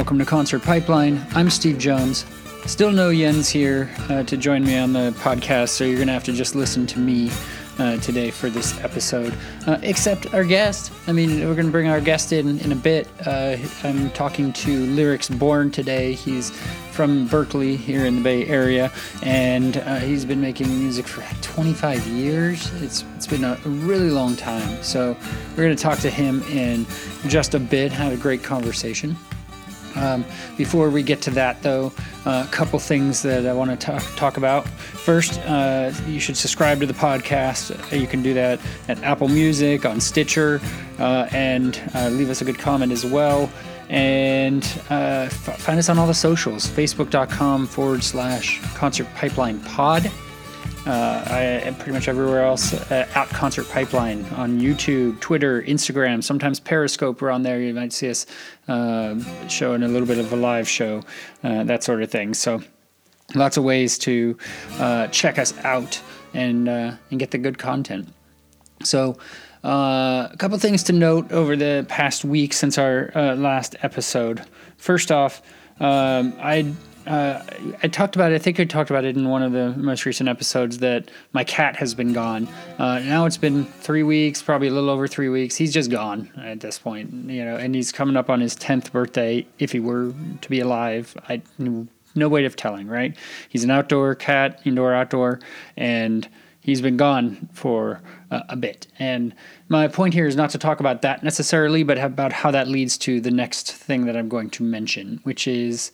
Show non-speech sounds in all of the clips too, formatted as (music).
Welcome to Concert Pipeline. I'm Steve Jones. Still no Jens here uh, to join me on the podcast, so you're going to have to just listen to me uh, today for this episode. Uh, except our guest. I mean, we're going to bring our guest in in a bit. Uh, I'm talking to Lyrics Born today. He's from Berkeley here in the Bay Area, and uh, he's been making music for 25 years. It's it's been a really long time. So we're going to talk to him in just a bit. Had a great conversation. Um, before we get to that, though, uh, a couple things that I want to talk, about. First, uh, you should subscribe to the podcast. You can do that at Apple Music, on Stitcher, uh, and uh, leave us a good comment as well. And uh, f- find us on all the socials facebook.com forward slash concert pipeline pod. Uh, I am pretty much everywhere else uh, at Concert Pipeline on YouTube, Twitter, Instagram, sometimes Periscope. We're on there. You might see us uh, showing a little bit of a live show, uh, that sort of thing. So, lots of ways to uh, check us out and uh, and get the good content. So, a couple things to note over the past week since our last episode. First off, um, I uh, I talked about it. I think I talked about it in one of the most recent episodes that my cat has been gone. Uh, now it's been three weeks, probably a little over three weeks. He's just gone at this point, you know, and he's coming up on his tenth birthday. If he were to be alive, I no way of telling. Right? He's an outdoor cat, indoor, outdoor, and he's been gone for uh, a bit. And my point here is not to talk about that necessarily, but about how that leads to the next thing that I'm going to mention, which is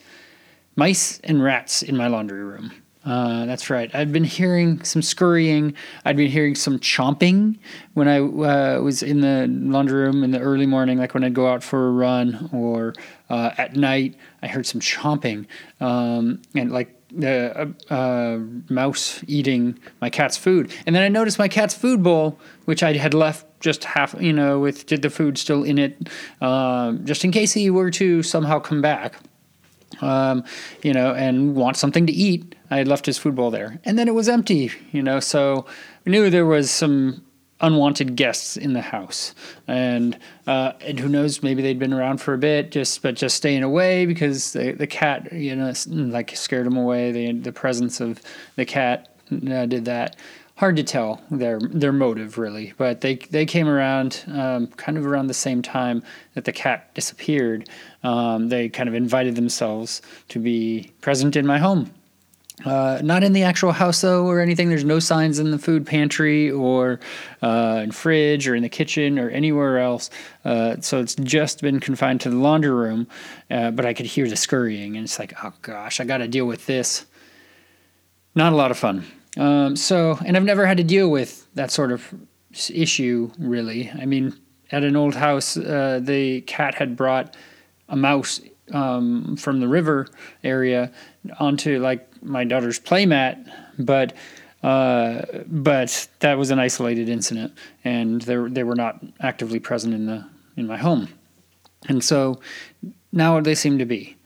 mice and rats in my laundry room. Uh, that's right. I've been hearing some scurrying. I'd been hearing some chomping when I uh, was in the laundry room in the early morning, like when I'd go out for a run or uh, at night. I heard some chomping um, and like the uh, uh, mouse eating my cat's food. And then I noticed my cat's food bowl, which I had left just half, you know, with the food still in it, uh, just in case he were to somehow come back um, you know, and want something to eat. I had left his food bowl there, and then it was empty, you know. So we knew there was some unwanted guests in the house, and uh, and who knows, maybe they'd been around for a bit, just but just staying away because the the cat, you know, like scared them away. The the presence of the cat uh, did that hard to tell their their motive really, but they they came around um, kind of around the same time that the cat disappeared. Um, they kind of invited themselves to be present in my home. Uh, not in the actual house though, or anything. There's no signs in the food pantry or uh, in fridge or in the kitchen or anywhere else. Uh, so it's just been confined to the laundry room. Uh, but I could hear the scurrying, and it's like, oh gosh, I got to deal with this. Not a lot of fun. Um, so, and I've never had to deal with that sort of issue really. I mean, at an old house, uh, the cat had brought a mouse um, from the river area onto like my daughter's playmat, but uh, but that was an isolated incident, and they they were not actively present in the in my home, and so now they seem to be.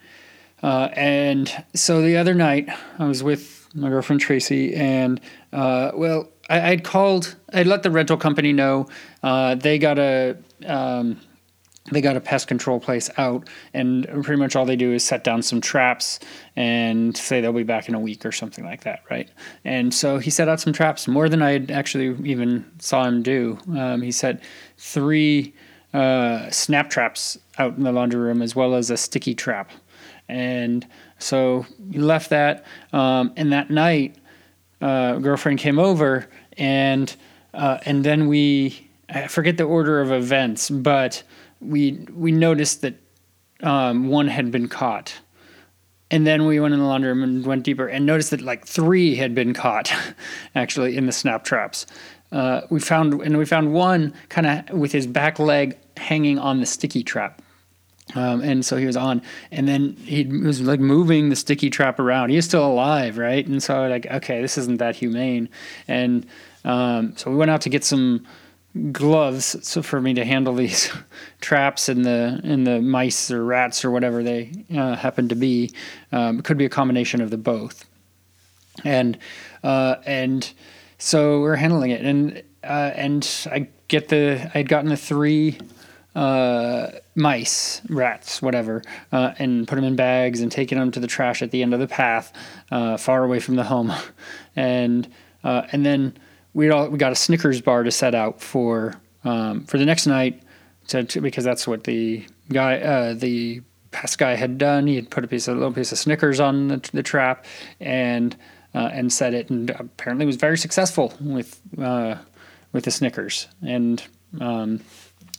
Uh, and so the other night, I was with my girlfriend Tracy, and uh, well, I, I'd called, I'd let the rental company know. Uh, they got a um, they got a pest control place out, and pretty much all they do is set down some traps and say they'll be back in a week or something like that, right? And so he set out some traps, more than I had actually even saw him do. Um, he set three uh, snap traps out in the laundry room, as well as a sticky trap, and so he left that, um, and that night, uh, girlfriend came over, and uh, and then we I forget the order of events, but we we noticed that um, one had been caught, and then we went in the laundry room and went deeper and noticed that like three had been caught, (laughs) actually in the snap traps. Uh, we found and we found one kind of with his back leg hanging on the sticky trap. Um, and so he was on, and then he was like moving the sticky trap around. He is still alive, right? And so like, okay, this isn't that humane. And um, so we went out to get some gloves so for me to handle (laughs) these traps and the and the mice or rats or whatever they uh, happen to be. Um, it could be a combination of the both. And uh, and so we're handling it, and uh, and I get the I'd gotten the three uh, mice, rats, whatever, uh, and put them in bags and taking them to the trash at the end of the path, uh, far away from the home, (laughs) and uh, and then we all we got a Snickers bar to set out for um, for the next night, to, to, because that's what the guy uh, the past guy had done. He had put a piece of a little piece of Snickers on the, the trap and uh, and set it, and apparently was very successful with with the Snickers and. Um,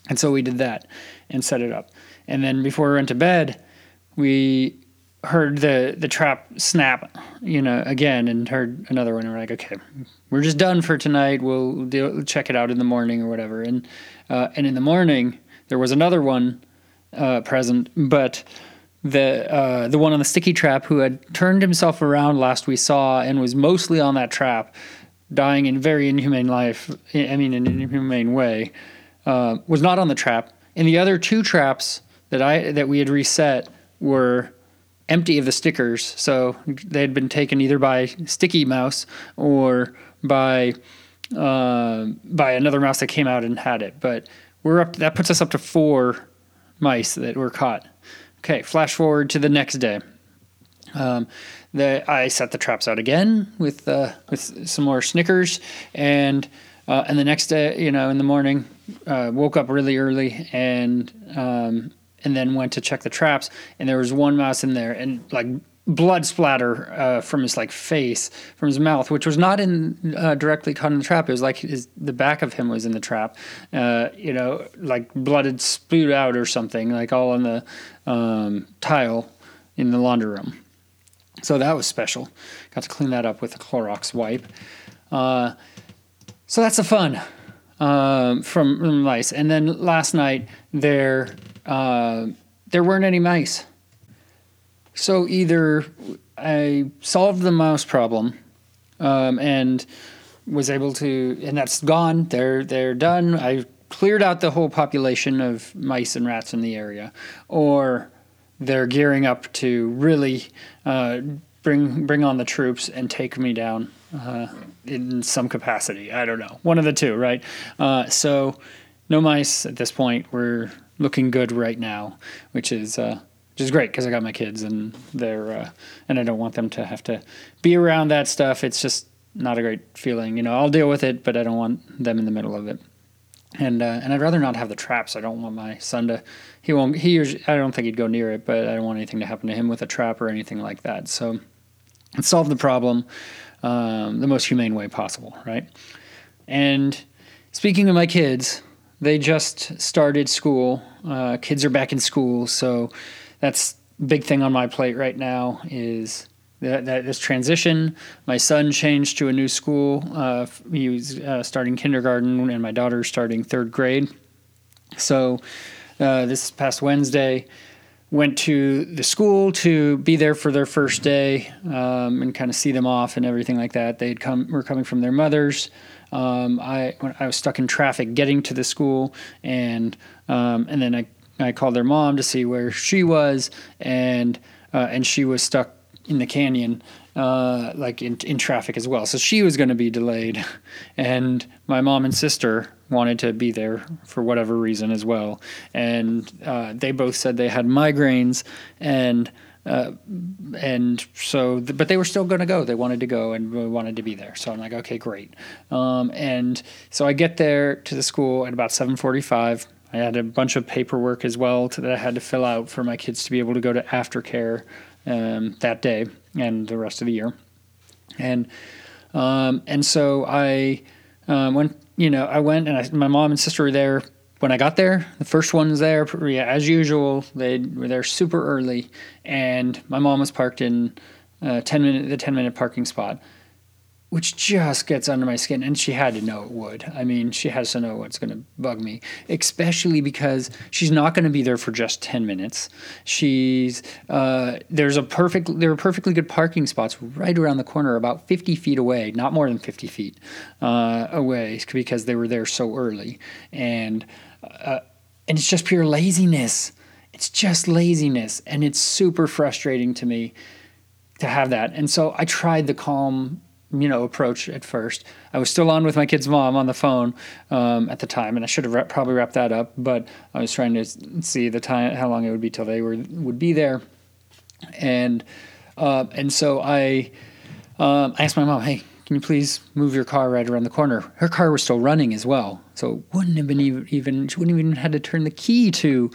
and so we did that and set it up. And then before we went to bed, we heard the the trap snap, you know, again, and heard another one. And we're like, okay, we're just done for tonight. We'll do, check it out in the morning or whatever. And uh, and in the morning there was another one uh, present, but the uh, the one on the sticky trap who had turned himself around last we saw and was mostly on that trap, dying in very inhumane life. I mean, in an inhumane way uh, was not on the trap, and the other two traps that I that we had reset were empty of the stickers, so they had been taken either by Sticky Mouse or by uh, by another mouse that came out and had it. But we're up. That puts us up to four mice that were caught. Okay, flash forward to the next day. Um, the, I set the traps out again with uh, with some more Snickers, and uh, and the next day, you know, in the morning, uh, woke up really early and um, and then went to check the traps, and there was one mouse in there, and like blood splatter uh, from his like face, from his mouth, which was not in uh, directly caught in the trap. It was like his, the back of him was in the trap. Uh, you know, like blood had spewed out or something, like all on the um, tile in the laundry room. So that was special. Got to clean that up with a Clorox wipe. So that's the fun um, from, from mice. And then last night there uh, there weren't any mice. So either I solved the mouse problem um, and was able to, and that's gone. They're they're done. I cleared out the whole population of mice and rats in the area, or they're gearing up to really uh, bring bring on the troops and take me down uh, in some capacity. I don't know, one of the two, right? Uh, so no mice at this point. We're looking good right now, which is uh, which is great because I got my kids and they're uh, and I don't want them to have to be around that stuff. It's just not a great feeling. You know, I'll deal with it, but I don't want them in the middle of it. And uh, and I'd rather not have the traps. I don't want my son to. He won't. He usually. I don't think he'd go near it, but I don't want anything to happen to him with a trap or anything like that. So, solve the problem um, the most humane way possible, right? And speaking of my kids, they just started school. Uh, kids are back in school, so that's big thing on my plate right now is that, that this transition. My son changed to a new school. Uh, he was uh, starting kindergarten, and my daughter's starting third grade. So uh, this past Wednesday, went to the school to be there for their first day um, and kind of see them off and everything like that. They'd come were coming from their mothers. Um, I I was stuck in traffic getting to the school, and um, and then I I called their mom to see where she was, and uh, and she was stuck in the canyon, uh, like in in traffic as well. So she was going to be delayed, (laughs) and my mom and sister wanted to be there for whatever reason as well. And uh, they both said they had migraines and. Uh, and so, but they were still going to go. They wanted to go and wanted to be there. So I'm like, okay, great. Um, and so I get there to the school at about 7:45. I had a bunch of paperwork as well to, that I had to fill out for my kids to be able to go to aftercare um, that day and the rest of the year. And um, and so I um, went you know, I went and I, my mom and sister were there when I got there. The first ones there, yeah, as usual, they were there super early, and my mom was parked in uh, ten minute the ten minute parking spot which just gets under my skin. And she had to know it would. I mean, she has to know what's going to bug me, especially because she's not going to be there for just 10 minutes. She's, uh, there's a perfect, there are perfectly good parking spots right around the corner, about 50 feet away, not more than 50 feet uh, away because they were there so early. And, uh, and it's just pure laziness. It's just laziness. And it's super frustrating to me to have that. And so I tried the calm you know approach at first. I was still on with my kid's mom on the phone um, at the time, and I should have probably wrapped that up. But I was trying to see the time, how long it would be till they were would be there, and uh, and so I um, I asked my mom, "Hey, can you please move your car right around the corner?" Her car was still running as well, so it wouldn't have been even, even she wouldn't even had to turn the key to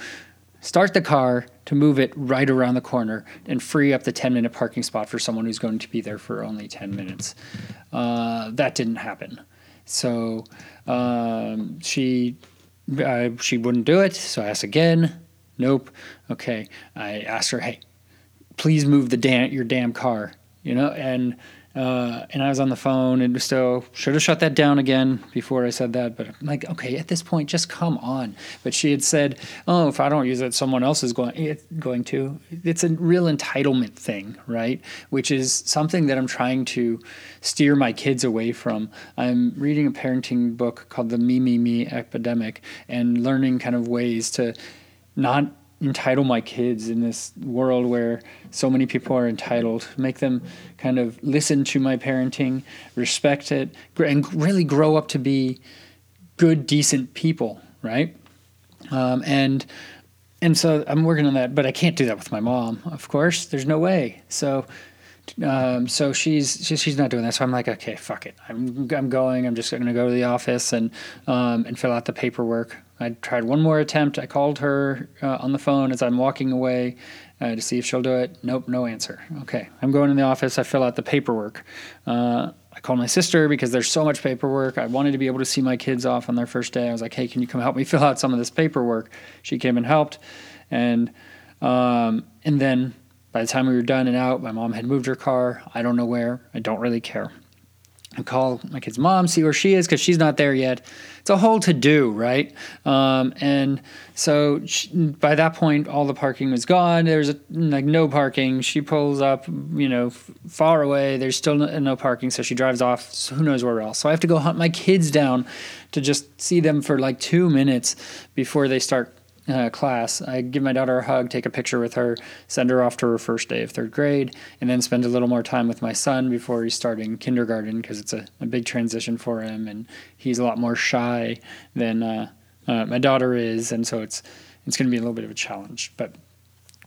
start the car to move it right around the corner and free up the 10 minute parking spot for someone who's going to be there for only 10 minutes. Uh, that didn't happen. So um, she uh, she wouldn't do it. So I asked again. Nope. Okay. I asked her, hey, please move the damn your damn car. You know, and uh, and I was on the phone and still should have shut that down again before I said that. But I'm like, okay, at this point, just come on. But she had said, oh, if I don't use it, someone else is going going to. It's a real entitlement thing, right? Which is something that I'm trying to steer my kids away from. I'm reading a parenting book called The Me Me Me Epidemic and learning kind of ways to not entitle my kids in this world where so many people are entitled. Make them kind of listen to my parenting respect it and really grow up to be good decent people right? Um, and and so i'm working on that but i can't do that with my mom of course. There's no way. So um, so she's she's not doing that. So I'm like, okay, fuck it. I'm I'm going. I'm just going to go to the office and um, and fill out the paperwork. I tried one more attempt. I called her uh, on the phone as I'm walking away uh, to see if she'll do it. Nope, no answer. Okay, I'm going in the office. I fill out the paperwork. Uh, I called my sister because there's so much paperwork. I wanted to be able to see my kids off on their first day. I was like, hey, can you come help me (laughs) fill out some of this paperwork? She came and helped, and um, and then by the time we were done and out, my mom had moved her car. I don't know where. I don't really care. I call my kid's mom, see where she is because she's not there yet. It's a whole to do, right? Um, and so she, by that point, all the parking was gone. There's like no parking. She pulls up, you know, far away. There's still no, no parking, so she drives off. So who knows where else? So I have to go hunt my kids down to just see them for like two minutes before they start uh, class, I give my daughter a hug, take a picture with her, send her off to her first day of third grade, and then spend a little more time with my son before he's starting kindergarten because it's a, a, big transition for him, and he's a lot more shy than uh, uh, my daughter is, and so it's it's going to be a little bit of a challenge. But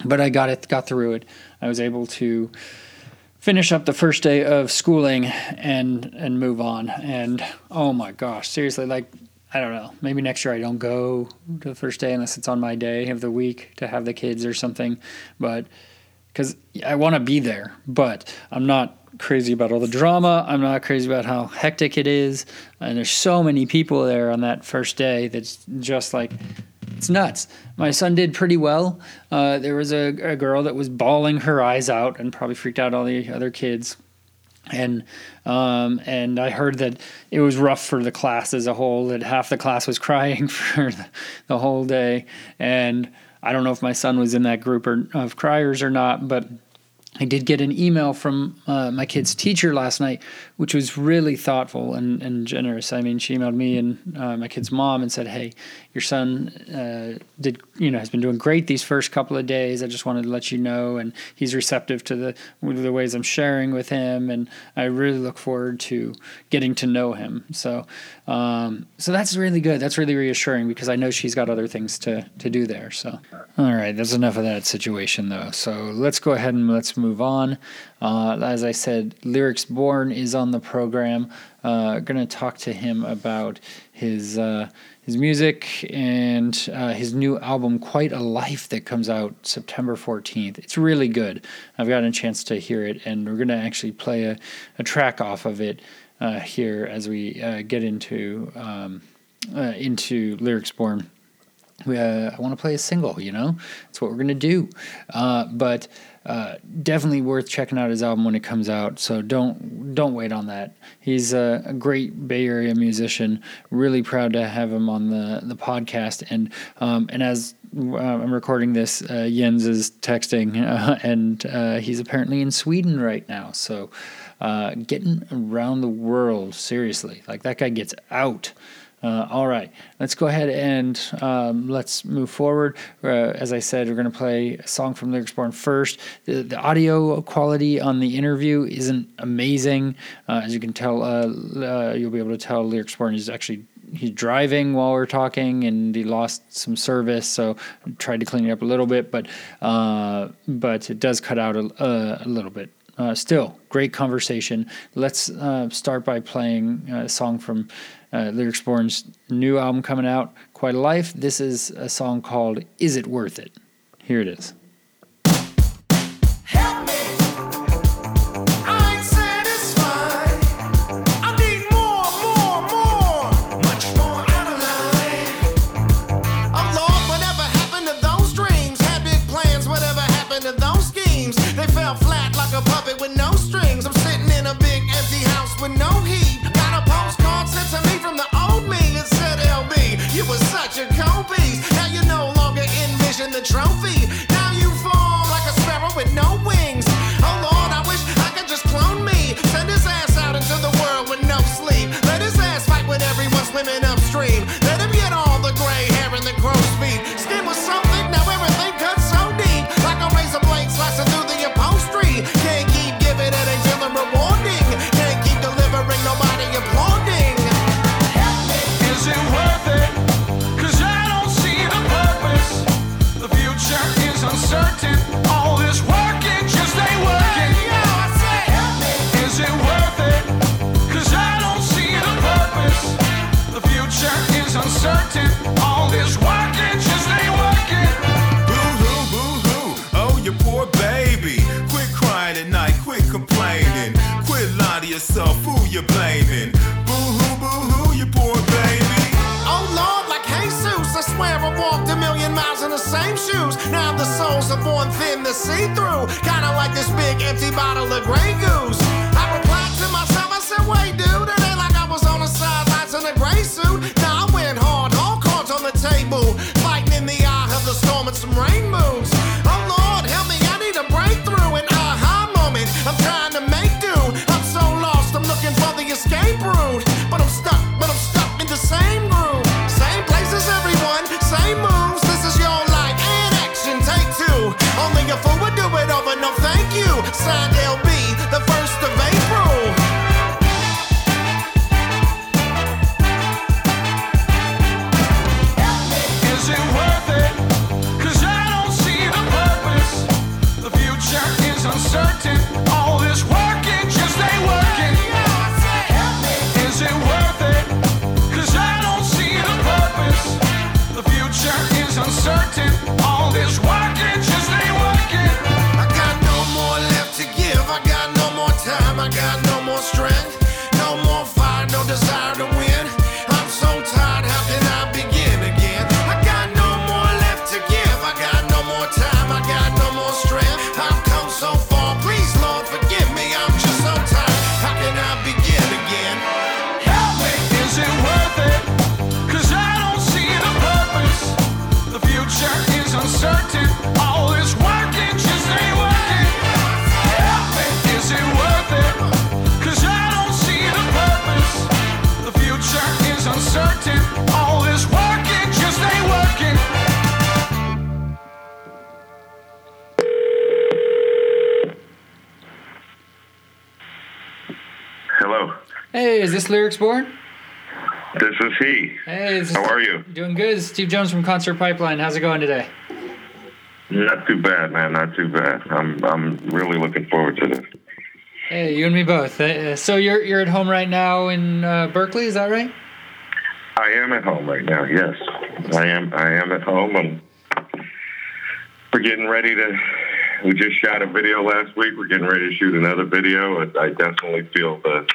but I got it, got through it. I was able to finish up the first day of schooling and and move on. And oh my gosh, seriously, like I don't know. Maybe next year I don't go to the first day unless it's on my day of the week to have the kids or something. But because I want to be there, but I'm not crazy about all the drama. I'm not crazy about how hectic it is. And there's so many people there on that first day that's just like, it's nuts. My son did pretty well. Uh, there was a, a girl that was bawling her eyes out and probably freaked out all the other kids and um, and I heard that it was rough for the class as a whole. That half the class was (laughs) crying for the, the whole day, and I don't know if my son was in that group or, of criers or not, but I did get an email from uh, my kid's teacher last night, which was really thoughtful and, and generous. I mean, she emailed me and uh, my kid's mom and said, "Hey, your son uh, did, you know, has been doing great these first couple of days. I just wanted to let you know, and he's receptive to the the ways I'm sharing with him, and I really look forward to getting to know him. So, um, so that's really good. That's really reassuring because I know she's got other things to to do there. So, all right, that's enough of that situation though. So let's go ahead and let's move on. Uh, as I said, Lyrics Born is on the program. Uh, going to talk to him about his uh, his music and uh, his new album, Quite a Life, that comes out September 14th. It's really good. I've gotten a chance to hear it, and we're going to actually play a, a track off of it uh, here as we uh, get into um, into Lyrics Born. We, I want to play a single, you know? That's what we're going to do. but uh, definitely worth checking out his album when it comes out. So don't don't wait on that. He's a, a great Bay Area musician. Really proud to have him on the the podcast. And um, and as uh, I'm recording this, uh, Jens is texting, (laughs) uh, and uh, he's apparently in Sweden right now. So getting around the world seriously, like that guy gets out. Uh, all right, let's go ahead and um, let's move forward. Uh, as I said, we're going to play a song from Lyrics Born first. The, the, audio quality on the interview isn't amazing. Uh, as you can tell, uh, uh, you'll be able to tell Lyrics Born is actually he's driving while we're talking and he lost some service so I tried to clean it up a little bit but uh, but it does cut out a, a little bit still great conversation let's start by playing a song from uh, Lyrics Born's new album coming out, Quite a Life. This is a song called Is It Worth It? Here it is. Lyrics Born? This is he. Hey, how are you? Doing good. Steve Jones from Concert Pipeline. How's it going today? Not too bad, man. Not too bad. I'm I'm really looking forward to this. Hey, you and me both. Uh, so you're you're at home right now in uh, Berkeley, is that right? I am at home right now. Yes, I am. I am at home, and we're getting ready to. We just shot a video last week. We're getting ready to shoot another video. I definitely feel the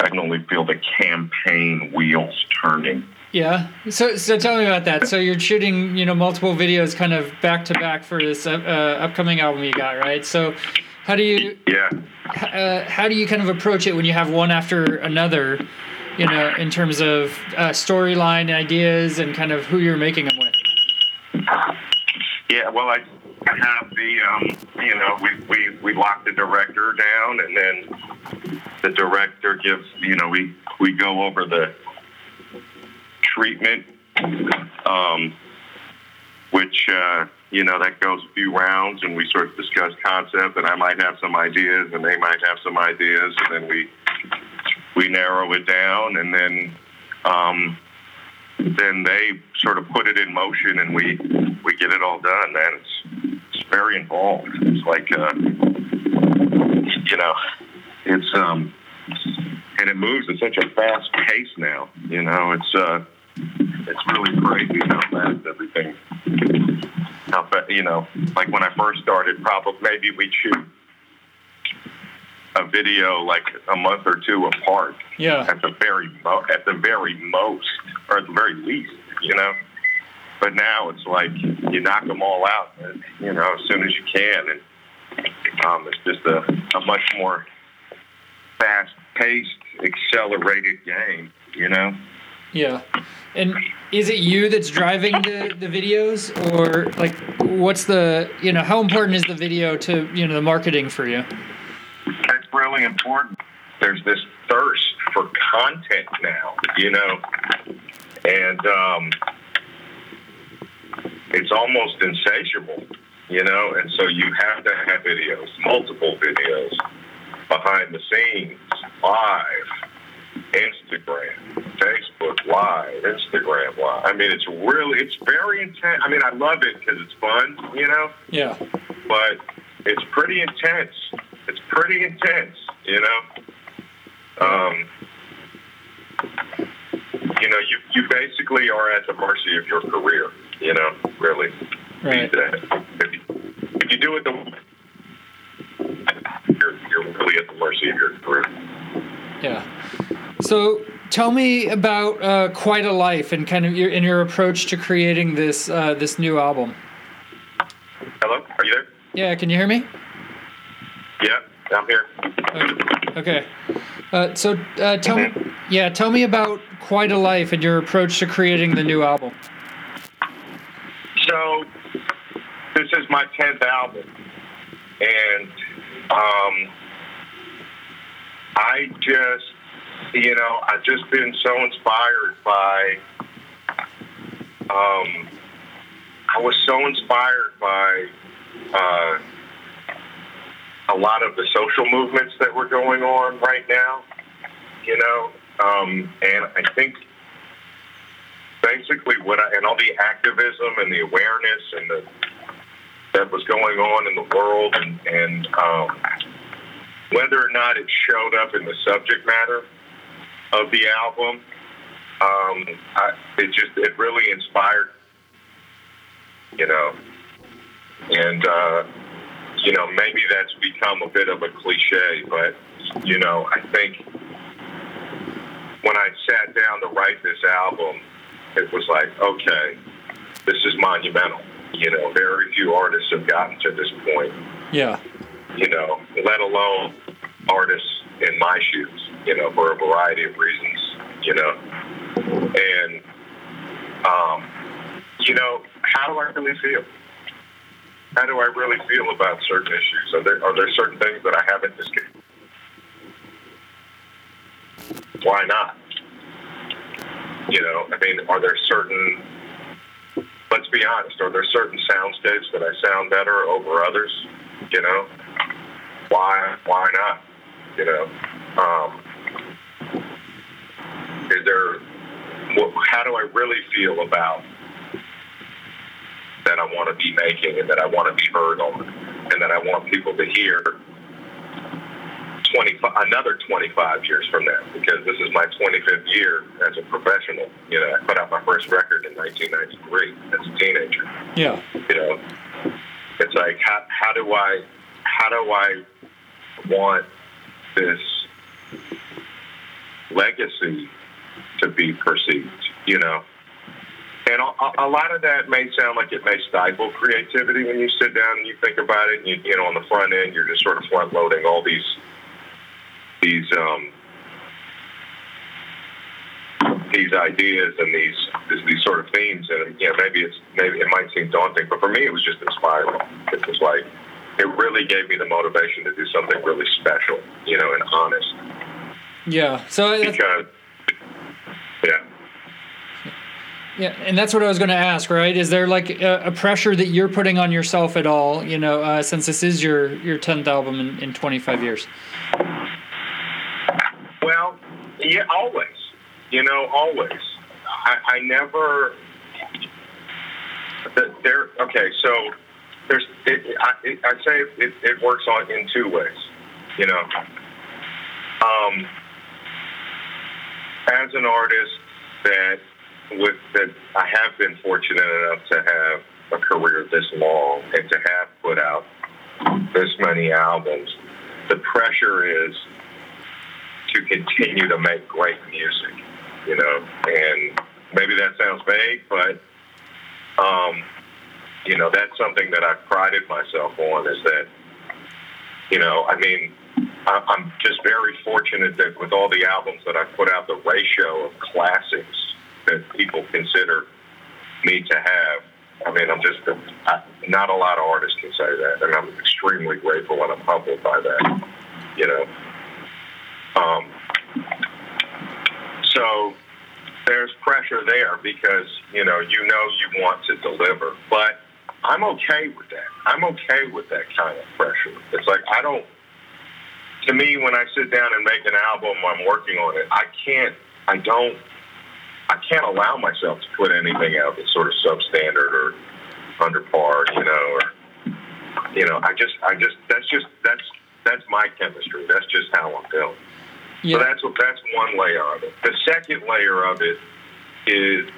I can only feel the campaign wheels turning. Yeah. So, so tell me about that. So you're shooting, you know, multiple videos kind of back to back for this uh, uh, upcoming album you got, right? So, how do you? Yeah. Uh, how do you kind of approach it when you have one after another? You know, in terms of uh, storyline ideas and kind of who you're making them with. Yeah. Well, I I have the, um, you know, we, we, we locked the director down and then the director gives, you know, we we go over the treatment, um, which uh, you know that goes a few rounds, and we sort of discuss concept, and I might have some ideas, and they might have some ideas, and then we we narrow it down, and then um, then they sort of put it in motion, and we we get it all done. Man, it's it's very involved. It's like uh, you know, it's um, and it moves at such a fast pace now. You know, it's uh, it's really crazy how fast everything. How fast, you know, like when I first started, probably maybe we'd shoot a video like a month or two apart. Yeah. At the very mo- at the very most, or at the very least, you know. But now it's like you knock them all out, you know, as soon as you can, and um, it's just a, a much more fast-paced, accelerated game, you know. Yeah. And is it you that's driving the, the videos or like what's the you know how important is the video to you know the marketing for you? That's really important. There's this thirst for content now, you know, and um, it's almost insatiable, you know, and so you have to have videos, multiple videos, behind the scenes, live, Instagram, Facebook Live, Instagram Live. I mean, it's really, it's very intense. I mean, I love it because it's fun, you know, Yeah. but it's pretty intense. It's pretty intense, you know. Um, you know, you you basically are at the mercy of your career. You know, really. Right. If you, if you do it the you're you're really at the mercy of your career. Yeah. So tell me about uh, Quite a Life and kind of your in your approach to creating this uh, this new album. Hello, are you there? Yeah, can you hear me? Yeah, I'm here. Okay. Uh, so uh, tell me, yeah, tell me about Quite a Life and your approach to creating the new album. So this is my tenth album, and um, I just, you know, I've just been so inspired by. Um, I was so inspired by uh, a lot of the social movements that were going on right now, you know, um, and I think basically what I, and all the activism and the awareness and the that was going on in the world and, and um, whether or not it showed up in the subject matter of the album, um, I, it just it really inspired, you know, and uh, you know maybe that's become a bit of a cliche, but you know I think when I sat down to write this album, it was like okay, this is monumental. You know, very few artists have gotten to this point Yeah. You know, let alone artists in my shoes, you know, for a variety of reasons, you know. And, um, you know, how do I really feel? How do I really feel about certain issues? Are there, are there certain things that I haven't discussed? Why not? You know, I mean, are there certain, let's be honest, are there certain soundscapes that I sound better over others? You know, why why not? You know, um, is there? What, how do I really feel about that? I want to be making and that I want to be heard on, and that I want people to hear. 25, another 25 years from now, because this is my 25th year as a professional. You know, I put out my first record in 1993 as a teenager Yeah. you know it's like how, how do i how do i want this legacy to be perceived you know and a, a lot of that may sound like it may stifle creativity when you sit down and you think about it and you, you know on the front end you're just sort of front loading all these these um these ideas and these these, sort of themes, and know, maybe it's maybe it might seem daunting, but for me, it was just inspiring. It was like it really gave me the motivation to do something really special, you know, and honest. Yeah. So because yeah. Yeah, and that's what I was going to ask, right? Is there like a, a, pressure that you're putting on yourself at all? You know, uh, since this is your your tenth album in, in 25 years. Well, yeah, always. You know, always. I, I never. There. Okay, so there's. It, I, it, I say it, it works on in two ways. You know. Um, as an artist that with that I have been fortunate enough to have a career this long and to have put out this many albums, the pressure is to continue to make great music, you know. And maybe that sounds vague, but um, you know, that's something that I've prided myself on is that, you know, I mean, I'm just very fortunate that with all the albums that I've put out, the ratio of classics that people consider me to have. I mean, I'm just not a lot of artists can say that, and I'm extremely grateful and I'm humbled by that. You know, um, so there's pressure there because you know you know you want to deliver, but I'm okay with that. I'm okay with that kind of pressure. It's like I don't. To me, when I sit down and make an album, I'm working on it. I can't. I don't I can't allow myself to put anything out that's sort of substandard or under par, you know, or you know, I just I just that's just that's that's my chemistry. That's just how I'm feeling. Yeah. So that's what. that's one layer of it. The second layer of it is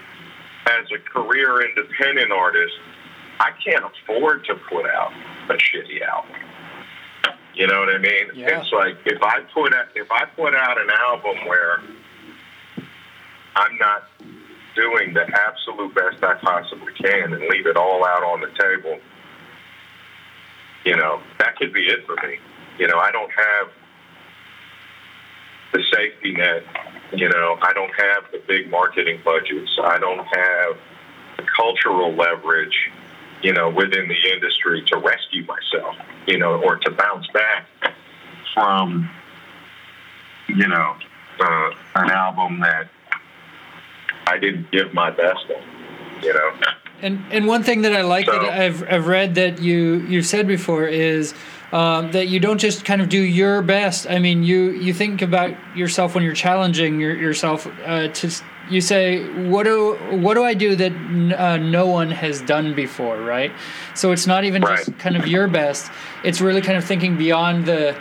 as a career independent artist, I can't afford to put out a shitty album. You know what I mean? Yeah. It's like if I put out, if I put out an album where I'm not doing the absolute best I possibly can and leave it all out on the table, you know, that could be it for me. You know, I don't have the safety net. You know, I don't have the big marketing budgets. I don't have the cultural leverage, you know, within the industry to rescue myself, you know, or to bounce back from, you know, uh, an album that I didn't give my best on, you know. And and one thing that I like so, that I've I've read that you you've said before is um, that you don't just kind of do your best. I mean, you you think about yourself when you're challenging your, yourself uh, to you say what do what do I do that uh, no one has done before, right? So it's not even right. just kind of your best. It's really kind of thinking beyond the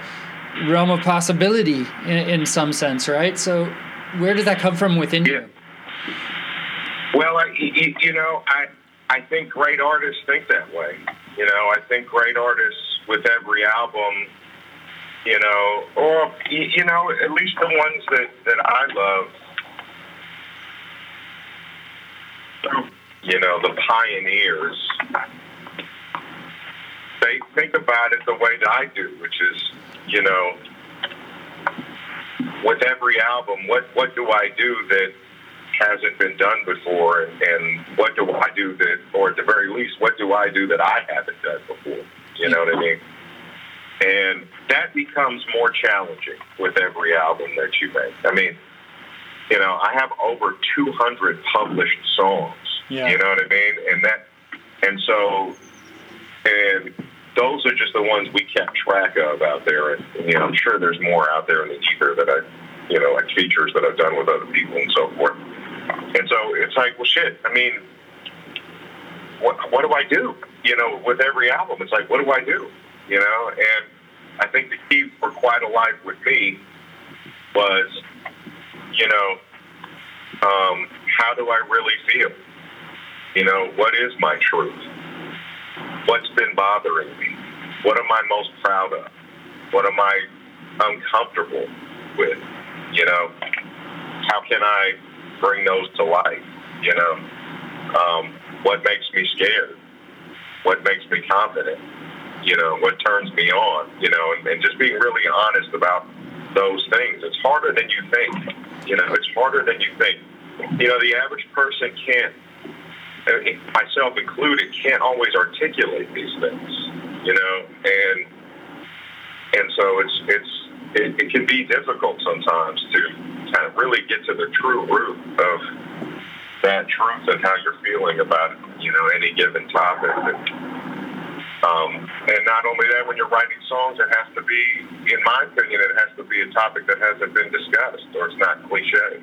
realm of possibility in, in some sense, right? So where did that come from within yeah. you? Well, I, you know, I I think great artists think that way. You know, I think great artists with every album, you know, or you know, at least the ones that that I love. You know, the pioneers. They think about it the way that I do, which is, you know, with every album, what what do I do that hasn't been done before, and what do I do that, or at the very least, what do I do that I haven't done before? You know what I mean? And that becomes more challenging with every album that you make. I mean, you know, I have over 200 published songs. Yeah. You know what I mean? And that, and so, and those are just the ones we kept track of out there. And, you know, I'm sure there's more out there in the ether that I, you know, like features that I've done with other people and so forth. And so it's like, well, shit. I mean, what what do I do? You know, with every album, it's like, what do I do? You know, and I think the key for Quite a Life with me was, you know, um, how do I really feel? You know, what is my truth? What's been bothering me? What am I most proud of? What am I uncomfortable with? You know, how can I bring those to life. You know, um, what makes me scared? What makes me confident? You know, what turns me on? You know, and, and just being really honest about those things. It's harder than you think. You know, it's harder than you think. You know, the average person can't, myself included, can't always articulate these things. You know, and and so it's it's it, it can be difficult sometimes to kind of really get to the true root of that truth and how you're feeling about you know any given topic. And, um, and not only that, when you're writing songs, it has to be, in my opinion, it has to be a topic that hasn't been discussed or it's not cliche.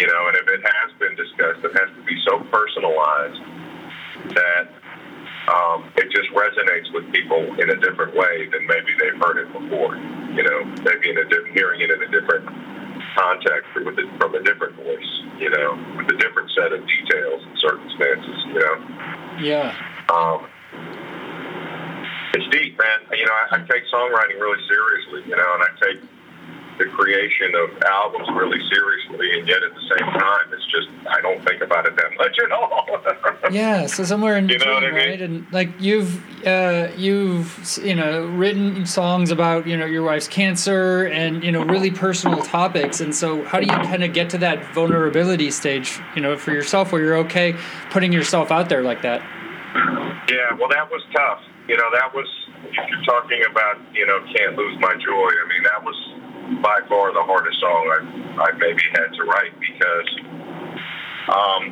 You know, and if it has been discussed, it has to be so personalized that um, it just resonates with people in a different way than maybe they've heard it before. You know, maybe in a di- hearing it in a different context or with it from a different voice. You know, with a different set of details and circumstances. You know. Yeah. Um, deep, man. You know, I, I take songwriting really seriously. You know, and I take the creation of albums really seriously, and yet at the same time, it's just I don't think about it that (laughs) much at all. yeah, so somewhere in you between, know I mean? right? And like you've uh, you've you know written songs about you know your wife's cancer and you know really personal topics, and so how do you kind of get to that vulnerability stage, you know, for yourself where you're okay putting yourself out there like that? Yeah, well, that was tough. You know, that was if you're talking about you know can't lose my joy. I mean, that was by far the hardest song I, I maybe had to write because, um,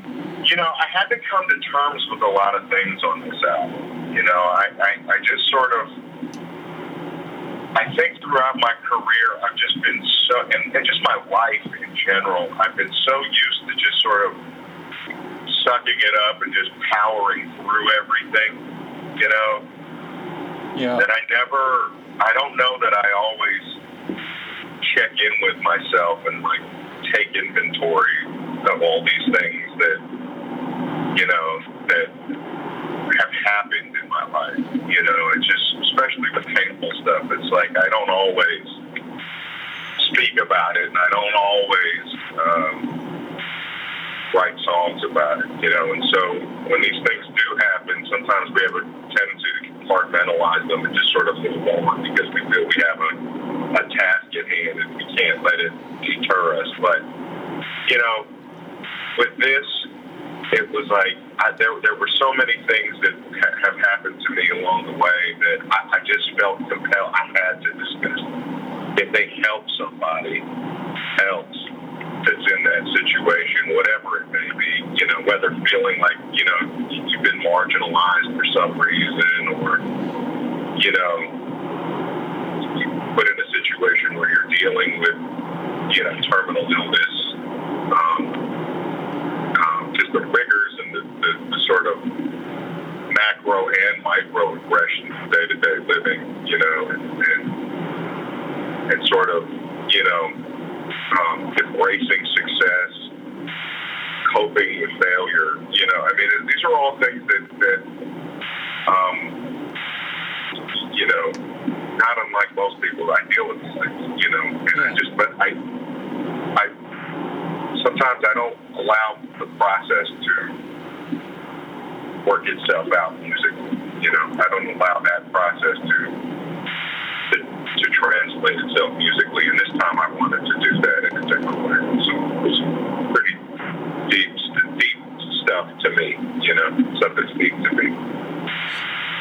you know, I had to come to terms with a lot of things on this album. You know, I, I, I just sort of, I think throughout my career, I've just been so, and, and just my life in general, I've been so used to just sort of sucking it up and just powering through everything, you know, Yeah. that I never, I don't know that I always check in with myself and like take inventory of all these things that you know that have happened in my life. You know, it's just especially with painful stuff. It's like I don't always speak about it, and I don't always um, write songs about it. You know, and so when these things do happen, sometimes we have a tendency to compartmentalize them and just sort of move on because we feel we have a a task at hand and we can't let it deter us. But, you know, with this, it was like I, there, there were so many things that ha- have happened to me along the way that I, I just felt compelled. I had to discuss. If they help somebody else that's in that situation, whatever it may be, you know, whether feeling like, you know, you've been marginalized for some reason or, you know, put in a situation where you're dealing with, you know, terminal illness, um, um, just the rigors and the, the, the sort of macro and micro aggressions of day-to-day living, you know, and, and, and sort of, you know, um, embracing success, coping with failure, you know, I mean, these are all things that, that um, you know, not unlike most people, I deal with these things, you know, and I just, but I, I, sometimes I don't allow the process to work itself out musically, you know, I don't allow that process to, to, to translate itself musically, and this time I wanted to do that a so pretty deep, deep stuff to me, you know, stuff that's deep to me.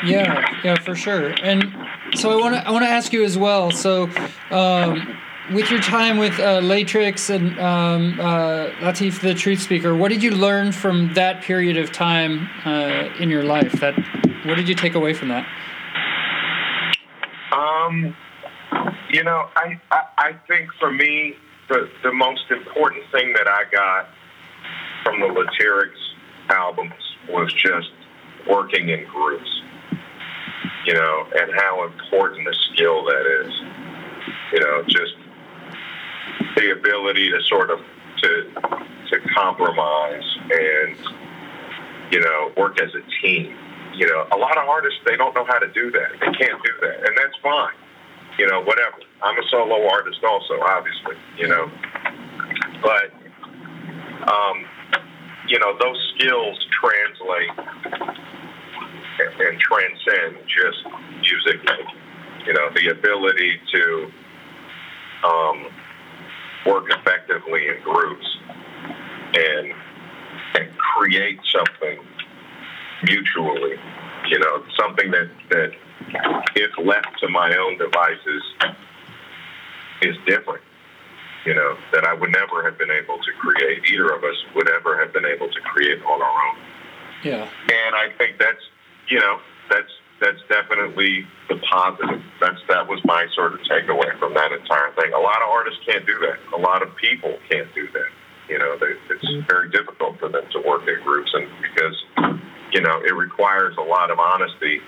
Yeah, yeah, for sure. And so I want to I want to ask you as well. So, um, with your time with uh, Latyrx and um, uh, Lateef, the Truth Speaker, what did you learn from that period of time uh, in your life? That what did you take away from that? Um, you know, I, I I think for me the the most important thing that I got from the Latyrx albums was just working in groups you know, and how important a skill that is. You know, just the ability to sort of to to compromise and you know work as a team. You know, a lot of artists they don't know how to do that. They can't do that, and that's fine. You know, whatever. I'm a solo artist also, obviously. You know, but um, you know those skills translate and transcend just music. You know, the ability to um, work effectively in groups and, and create something mutually. You know, something that, that if left to my own devices is different. You know that I would never have been able to create. Either of us would ever have been able to create on our own. Yeah. And I think that's you know that's that's definitely the positive. That's that was my sort of takeaway from that entire thing. A lot of artists can't do that. A lot of people can't do that. You know, they, it's mm-hmm. very difficult for them to work in groups, and because you know it requires a lot of honesty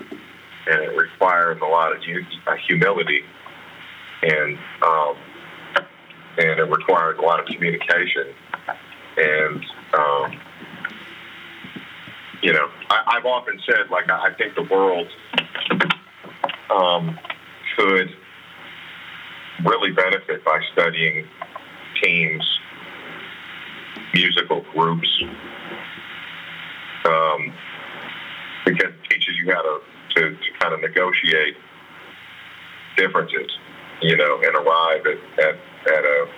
and it requires a lot of humility, and um, and it requires a lot of communication, and um, you know, I, have often said, like, I think the world um, could really benefit by studying teams, musical groups, um, because it teaches you how to, to, to kind of negotiate differences, you know, and arrive at, at, at a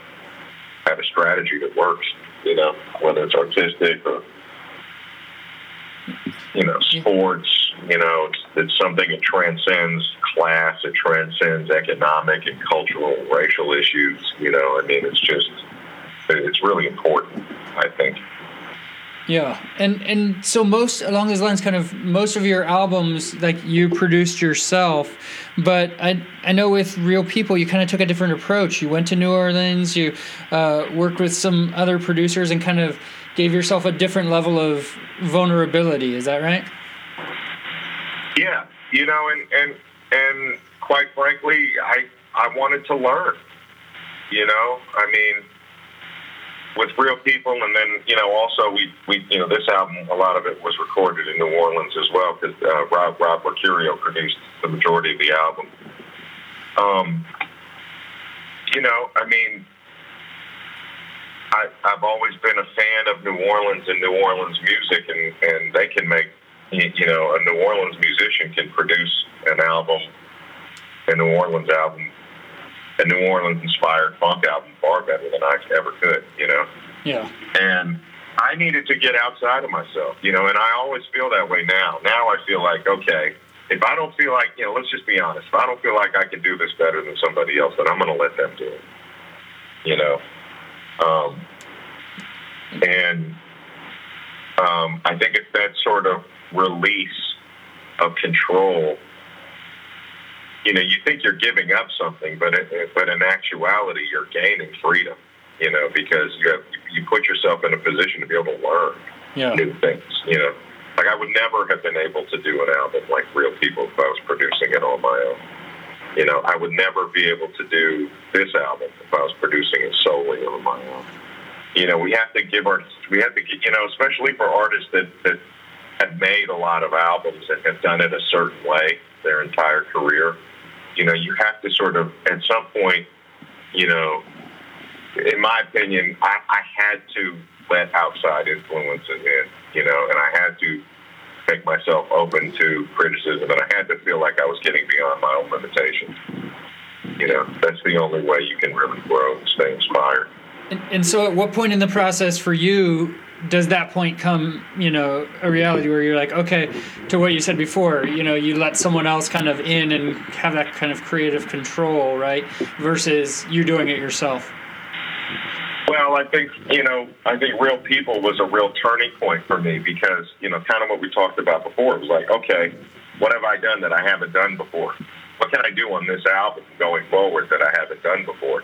at a strategy that works, you know, whether it's artistic or you know, sports, you know, it's, it's something that transcends class, it transcends economic and cultural, racial issues. You know, I mean, it's just, it's really important, I think. Yeah, and and so most along those lines, kind of most of your albums, like you produced yourself, but I I know with Real People, you kind of took a different approach. You went to New Orleans, you uh, worked with some other producers, and kind of gave yourself a different level of vulnerability. Is that right? Yeah, you know, and and and quite frankly, I I wanted to learn. You know, I mean, with real people, and then you know, also we we you know this album, a lot of it was recorded in New Orleans as well because uh, Rob Rob Mercurio produced the majority of the album. Um, you know, I mean, I, I've always been a fan of New Orleans and New Orleans music, and, and they can make, you know, a New Orleans musician can produce an album, a New Orleans album, a New Orleans inspired funk album far better than I ever could? Yeah. And I needed to get outside of myself, you know, and I always feel that way now. Now I feel like, okay, if I don't feel like, you know, let's just be honest, if I don't feel like I can do this better than somebody else, then I'm going to let them do it, you know? Um, and um, I think it's that sort of release of control. You know, you think you're giving up something, but it, but in actuality, you're gaining freedom. You know, because you have you put yourself in a position to be able to learn yeah. new things. You know, like I would never have been able to do an album like Real People if I was producing it on my own. You know, I would never be able to do this album if I was producing it solely on my own. You know, we have to give our, we have to, you know, especially for artists that, that have made a lot of albums and have done it a certain way their entire career. You know, you have to sort of, at some point, you know, in my opinion, I, I had to let outside influences in, you know, and I had to make myself open to criticism, and I had to feel like I was getting beyond my own limitations. You know, that's the only way you can really grow and stay inspired. And, and so, at what point in the process for you does that point come, you know, a reality where you're like, okay, to what you said before, you know, you let someone else kind of in and have that kind of creative control, right? Versus you doing it yourself. Well, I think, you know, I think Real People was a real turning point for me because, you know, kind of what we talked about before. It was like, okay, what have I done that I haven't done before? What can I do on this album going forward that I haven't done before?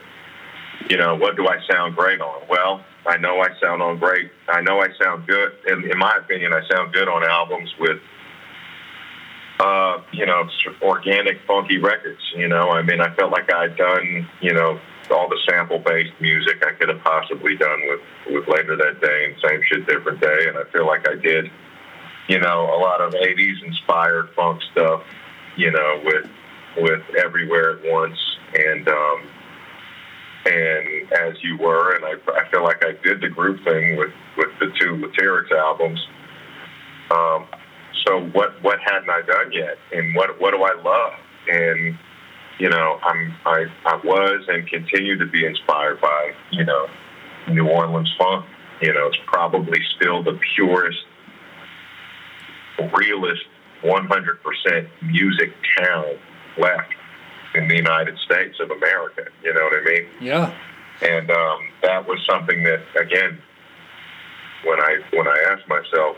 You know, what do I sound great on? Well, I know I sound on great. I know I sound good. In, in my opinion, I sound good on albums with, uh, you know, organic, funky records. You know, I mean, I felt like I'd done, you know, all the sample-based music I could have possibly done with with later that day and same shit different day, and I feel like I did, you know, a lot of '80s inspired funk stuff, you know, with with everywhere at once and um, and as you were, and I, I feel like I did the group thing with with the two Latyrx albums. Um, so what what hadn't I done yet, and what what do I love? And you know, I'm I I was and continue to be inspired by you know New Orleans funk. You know, it's probably still the purest, realest, 100% music town left. in the United States of America. You know what I mean? Yeah. And um, that was something that, again, when I when I asked myself,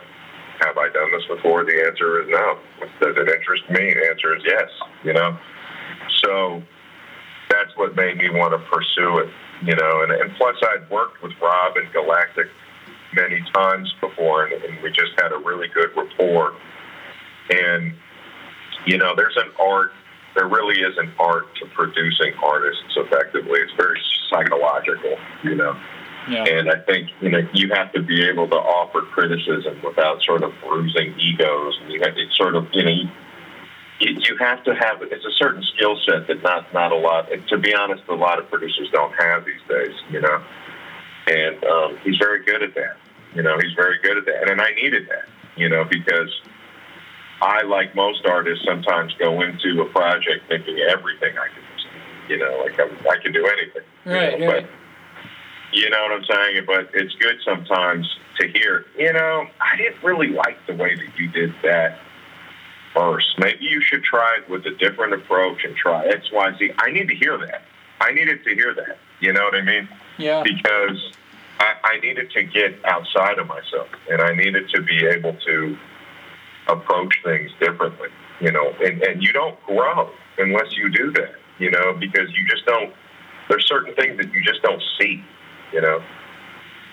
have I done this before? The answer is no. Does it interest me? The answer is yes. You know, so that's what made me want to pursue it. You know, and, and plus I'd worked with Rob and Galactic many times before, and, and we just had a really good rapport. And you know, there's an art. There really is an art to producing artists effectively. It's very psychological. You know. Yeah. And I think you know you have to be able to offer criticism without sort of bruising egos, and you have to sort of you know you, you have to have it's a certain skill set that not not a lot. And to be honest, a lot of producers don't have these days. You know, and um, he's very good at that. You know, he's very good at that, and I needed that. You know, because I, like most artists, sometimes go into a project thinking everything I can do. You know, like I, I can do anything. Right. You know, right. But, you know what I'm saying? But it's good sometimes to hear, you know, I didn't really like the way that you did that first. Maybe you should try it with a different approach and try X, Y, Z. I need to hear that. I needed to hear that. You know what I mean? Yeah. Because I, I needed to get outside of myself and I needed to be able to approach things differently, you know, and, and you don't grow unless you do that, you know, because you just don't, there's certain things that you just don't see you know.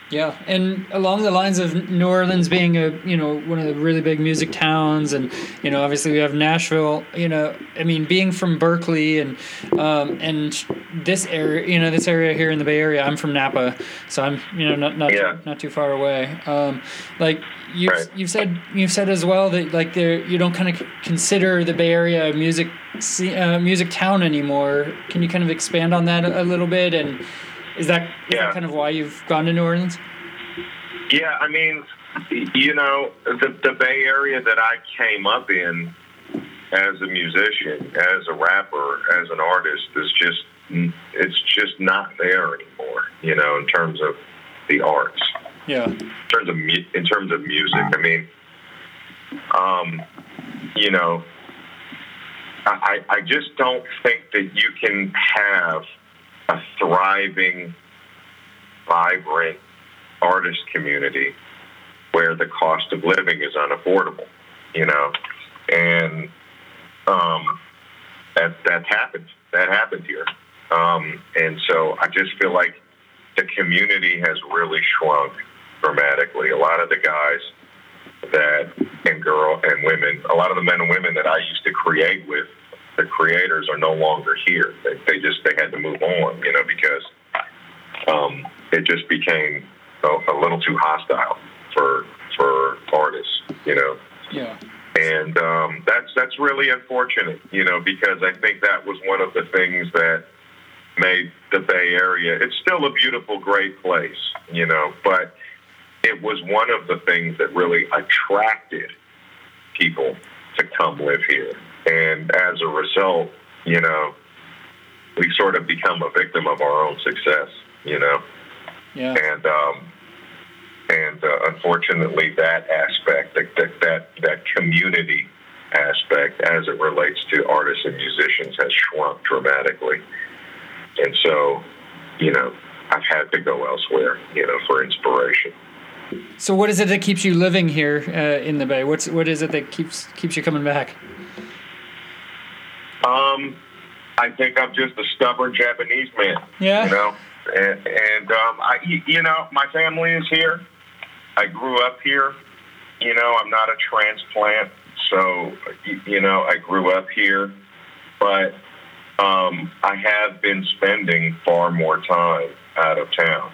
Yeah, and along the lines of New Orleans being a you know one of the really big music towns, and you know obviously we have Nashville. You know, I mean being from Berkeley and um, and this area, you know this area here in the Bay Area. I'm from Napa, so I'm you know not not yeah. too, not too far away. Um, like you right. you've said you've said as well that like there you don't kind of consider the Bay Area a music uh, music town anymore. Can you kind of expand on that a, a little bit and is that, is yeah. that kind of why you've gone to New Orleans? Yeah, I mean, you know, the, the Bay Area that I came up in as a musician, as a rapper, as an artist is just, it's just not there anymore, you know, in terms of the arts. Yeah. In terms of, in terms of music, I mean, um, you know, I, I just don't think that you can have a thriving, vibrant artist community where the cost of living is unaffordable, you know, and um, that that happened. That happened here, um, and so I just feel like the community has really shrunk dramatically. A lot of the guys that and girl and women, a lot of the men and women that I used to create with the creators are no longer here. They, they just they had to move on, you know, because um, it just became a, a little too hostile for for artists, you know. Yeah. And um, that's that's really unfortunate, you know, because I think that was one of the things that made the Bay Area. It's still a beautiful, great place, you know, but it was one of the things that really attracted people to come live here. And as a result, you know, we sort of become a victim of our own success, you know. Yeah. And um, and uh, unfortunately, that aspect, that, that that that community aspect, as it relates to artists and musicians, has shrunk dramatically. And so, you know, I've had to go elsewhere, you know, for inspiration. So, what is it that keeps you living here uh, in the Bay? What's what is it that keeps keeps you coming back? Um, I think I'm just a stubborn Japanese man. Yeah. You know, and, and um, I, you know, my family is here. I grew up here. You know, I'm not a transplant, so you know, I grew up here, but um, I have been spending far more time out of town.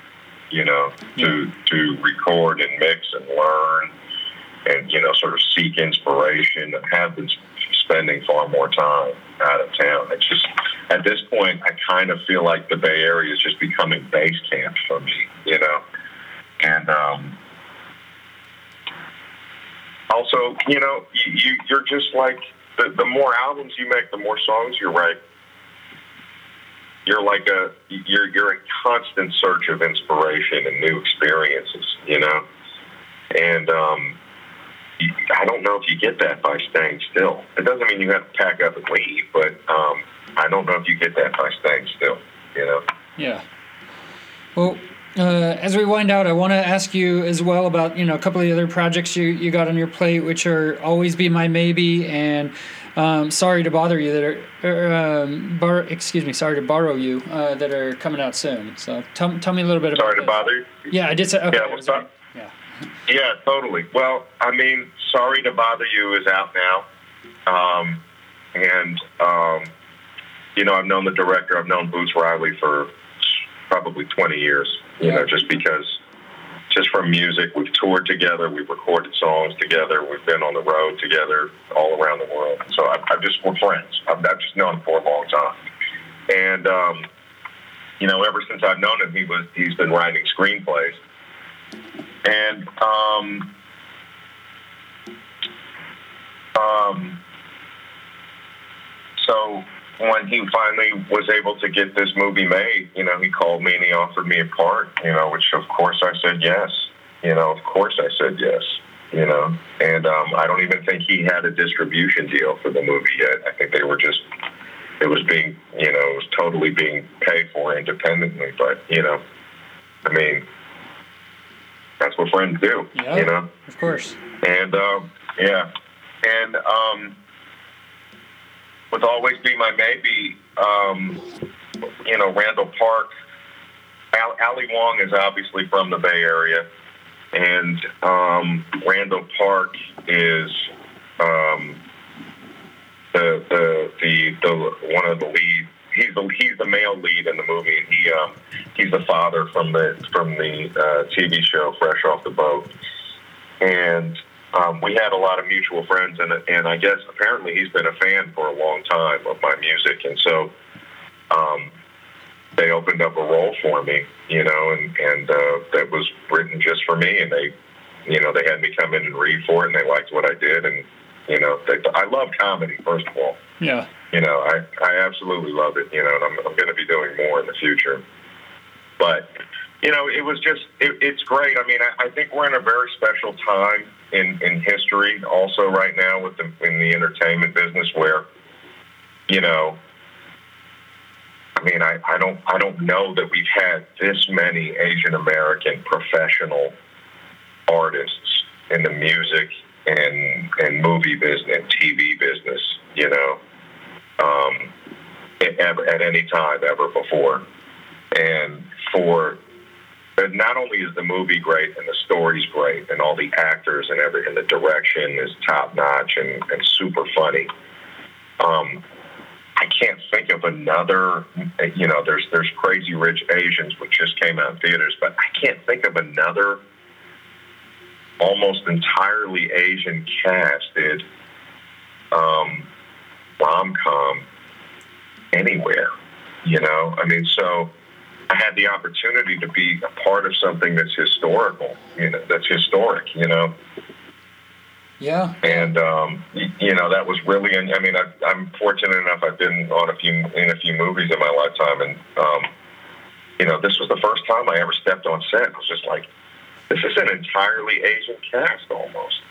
You know, to to record and mix and learn, and you know, sort of seek inspiration. I have been spending far more time out of town. It's just at this point, I kind of feel like the Bay Area is just becoming base camp for me, you know. And um, also, you know, you, you you're just like the, the more albums you make, the more songs you write. You're like a you're you're in constant search of inspiration and new experiences, you know. And um, I don't know if you get that by staying still. It doesn't mean you have to pack up and leave, but um, I don't know if you get that by staying still. You know. Yeah. Well, uh, as we wind out, I want to ask you as well about you know a couple of the other projects you, you got on your plate, which are always be my maybe and um, sorry to bother you that are er, um, bar, excuse me sorry to borrow you uh, that are coming out soon. So tell, tell me a little bit sorry about. Sorry to those. bother you. Yeah, I did say. Okay, yeah, well, right. Yeah. Yeah, totally. Well, I mean, sorry to bother you is out now, um, and um, you know I've known the director. I've known Boots Riley for probably 20 years you know, just because, just from music, we've toured together, we've recorded songs together, we've been on the road together all around the world. So I, I've just, we're friends. I've, I've just known him for a long time. And, um, you know, ever since I've known him, he was, he's been writing screenplays. And, um, um, so when he finally was able to get this movie made, you know, he called me and he offered me a part, you know, which of course I said yes. You know, of course I said yes. You know, and um, I don't even think he had a distribution deal for the movie yet. I think they were just, it was being, you know, it was totally being paid for independently. But you know, I mean, that's what friends do. Yeah, you know, of course. And um, yeah, and um, with Always Be My Maybe, um, you know, Randall Park. Al- Ali Wong is obviously from the Bay Area, and um, Randall Park is um, the, the the the one of the lead. He's the he's the male lead in the movie. He um, he's the father from the from the uh, TV show Fresh Off the Boat, and um, we had a lot of mutual friends, and and I guess apparently he's been a fan for a long time of my music, and so um, they opened up a role for me, you know, and and uh, that was written just for me, and they, you know, they had me come in and read for it, and they liked what I did, and you know, they, I love comedy first of all. Yeah. You know, I I absolutely love it, you know, and I'm I'm going to be doing more in the future, but you know, it was just, it, it's great. I mean, I, I think we're in a very special time in, in history also right now with the, in the entertainment business where, you know, I mean, I, I don't, I don't know that we've had this many Asian American professional artists in the music and, and movie business, TV business, you know, um, ever, at any time ever before. And for not only is the movie great and the story's great and all the actors and every and the direction is top notch and, and super funny. Um, I can't think of another. You know, there's there's Crazy Rich Asians, which just came out in theaters, but I can't think of another almost entirely Asian casted um, rom com anywhere. You know, I mean, so I had the opportunity to be a part of something that's historical, you know, that's historic, you know. Yeah. And um, you know that was really. I mean, I, I'm fortunate enough. I've been on a few in a few movies in my lifetime, and um, you know, this was the first time I ever stepped on set. I was just like, this is an entirely Asian cast almost,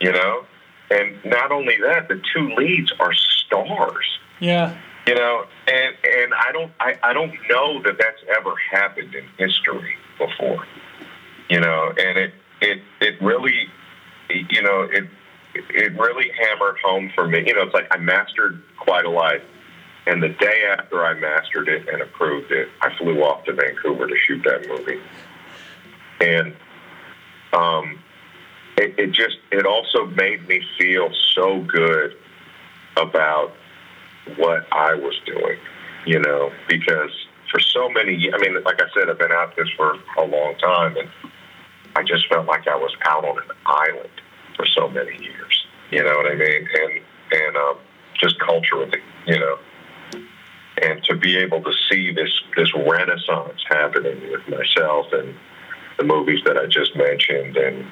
you know. And not only that, the two leads are stars. Yeah. You know, and and I don't I, I don't know that that's ever happened in history before. You know, and it it it really you know it it really hammered home for me. You know, it's like I mastered quite a lot. and the day after I mastered it and approved it, I flew off to Vancouver to shoot that movie, and um, it, it just it also made me feel so good about what I was doing, you know, because for so many, I mean, like I said, I've been out this for a long time, and I just felt like I was out on an island for so many years. You know what I mean? And and um, just culturally, you know, and to be able to see this this renaissance happening with myself and the movies that I just mentioned, and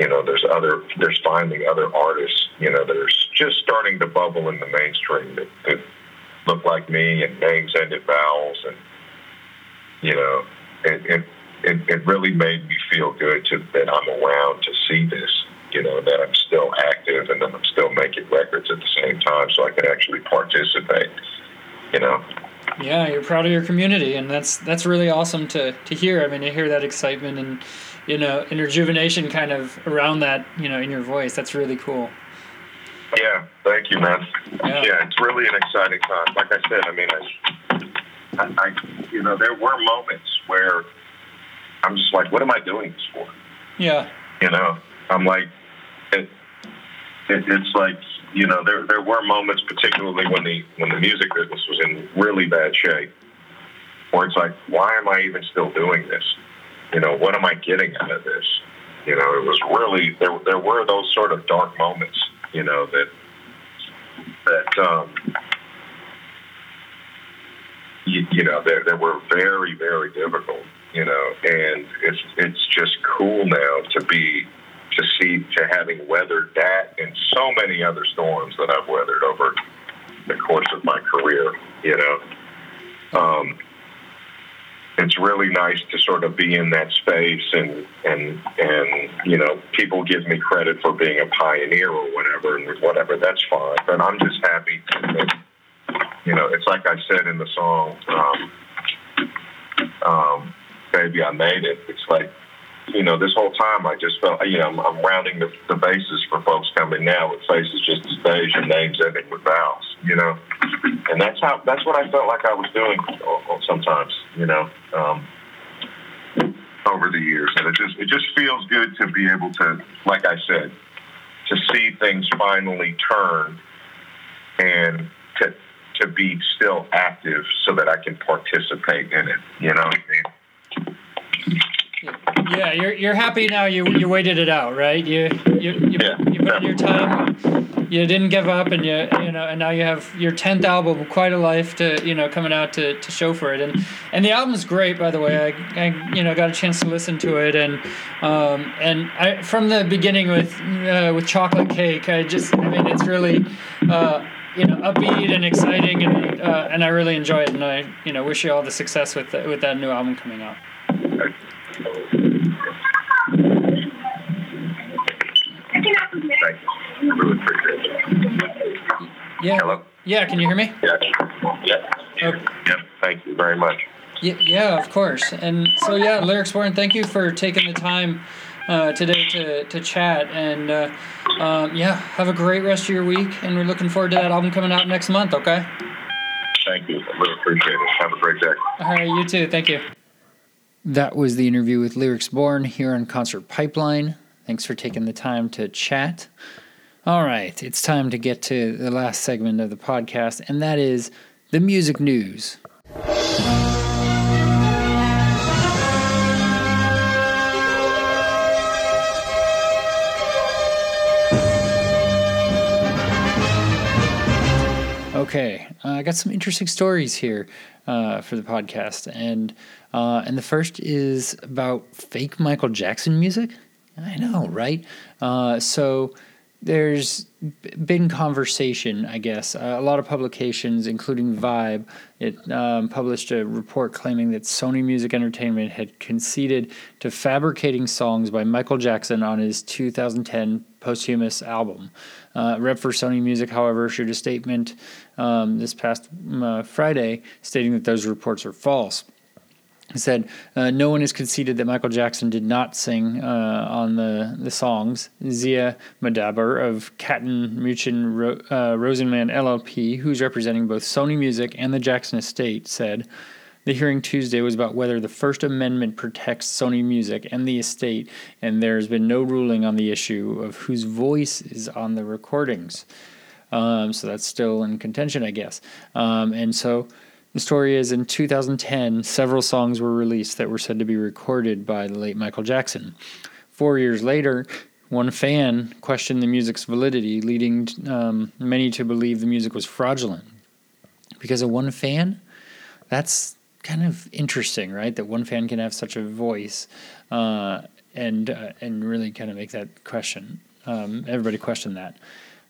you know, there's other, there's finding other artists, you know, that are just starting to bubble in the mainstream that, that look like me and names ended vowels, and you know, it, it it it really made me feel good to that I'm around to see this, you know, that I'm still active and that I'm still making records at the same time, so I can actually participate You know. Yeah, you're proud of your community, and that's that's really awesome to to hear. I mean, to hear that excitement and you know and rejuvenation kind of around that you know in your voice. That's really cool. Yeah, thank you, man. Yeah. yeah, it's really an exciting time. Like I said, I mean, I, I, I, you know, there were moments where I'm just like, what am I doing this for? Yeah. You know, I'm like, it, it, it's like, you know, there there were moments, particularly when the when the music business was in really bad shape, where it's like, why am I even still doing this? You know, what am I getting out of this? You know, it was really there. There were those sort of dark moments you know that that um, you, you know that, that were very very difficult you know and it's it's just cool now to be to see to having weathered that and so many other storms that I've weathered over the course of my career you know um, it's really nice to sort of be in that space and and and you know people give me credit for being a pioneer or whatever and whatever that's fine. But i'm just happy that you know it's like i said in the song um, um, baby i made it it's like you know, this whole time I just felt, you know, I'm, I'm rounding the, the bases for folks coming now with faces just as beige and names ending with vowels, you know, and that's how that's what I felt like I was doing sometimes, you know, um, over the years, and it just it just feels good to be able to, like I said, to see things finally turn and to to be still active so that I can participate in it, you know. Yeah, you're you're happy now. You you waited it out, right? You you you, yeah. you put in your time. You didn't give up, and you you know, and now you have your tenth album, quite a life to you know coming out to, to show for it, and and the album's great, by the way. I, I you know got a chance to listen to it, and um and I from the beginning with uh, with chocolate cake, I just I mean it's really. Uh, you know, upbeat and exciting, and uh, and I really enjoy it, and I you know wish you all the success with the, with that new album coming out. Yeah. Hello. Yeah. Can you hear me? Yeah. Yeah. Okay. Yep. Thank you very much. Yeah, yeah, of course. And so, yeah, Lyrics Born, thank you for taking the time uh, today to, to chat. And uh, um, yeah, have a great rest of your week. And we're looking forward to that album coming out next month, okay? Thank you. I really appreciate it. Have a great day. All right, you too. Thank you. That was the interview with Lyrics Born here on Concert Pipeline. Thanks for taking the time to chat. All right, it's time to get to the last segment of the podcast, and that is the music news. Okay, uh, I got some interesting stories here uh, for the podcast, and uh, and the first is about fake Michael Jackson music. I know, right? Uh, so there's been conversation, I guess. Uh, a lot of publications, including Vibe, it um, published a report claiming that Sony Music Entertainment had conceded to fabricating songs by Michael Jackson on his 2010 posthumous album. Uh, rep for Sony Music, however, issued a statement um, this past uh, Friday stating that those reports are false. He said, uh, No one has conceded that Michael Jackson did not sing uh, on the, the songs. Zia Modabber of Katten Muchin Ro- uh, Rosenman LLP, who's representing both Sony Music and the Jackson estate, said, the hearing Tuesday was about whether the First Amendment protects Sony Music and the estate, and there has been no ruling on the issue of whose voice is on the recordings. Um, so that's still in contention, I guess. Um, and so the story is in 2010, several songs were released that were said to be recorded by the late Michael Jackson. Four years later, one fan questioned the music's validity, leading um, many to believe the music was fraudulent. Because of one fan? That's kind of interesting, right? That one fan can have such a voice uh, and, uh, and really kind of make that question. Um, everybody questioned that.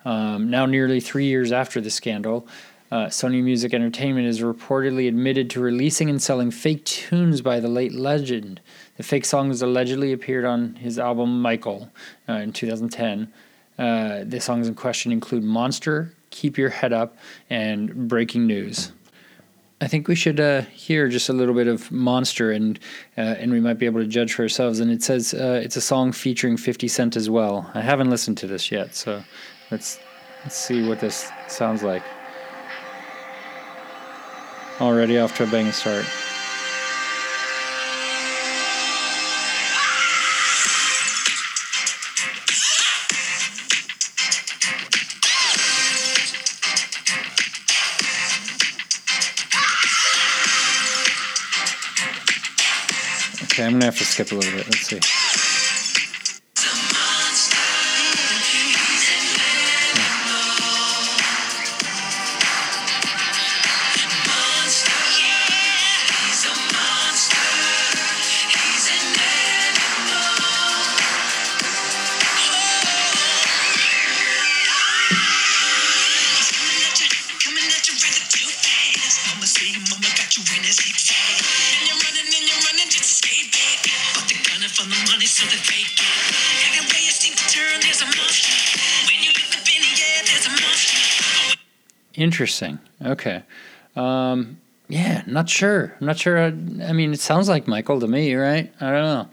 Um, now, nearly three years after the scandal, uh, Sony Music Entertainment is reportedly admitted to releasing and selling fake tunes by the late legend. The fake songs allegedly appeared on his album Michael uh, in 2010. Uh, the songs in question include Monster, Keep Your Head Up, and Breaking News. I think we should uh, hear just a little bit of Monster, and uh, and we might be able to judge for ourselves. And it says uh, it's a song featuring Fifty Cent as well. I haven't listened to this yet, so let's let's see what this sounds like. Already off to a bang start. Okay, I'm gonna have to skip a little bit. Let's see. Interesting. Okay. Um, yeah, not sure. I'm not sure. I, I, mean, it sounds like Michael to me, right? I don't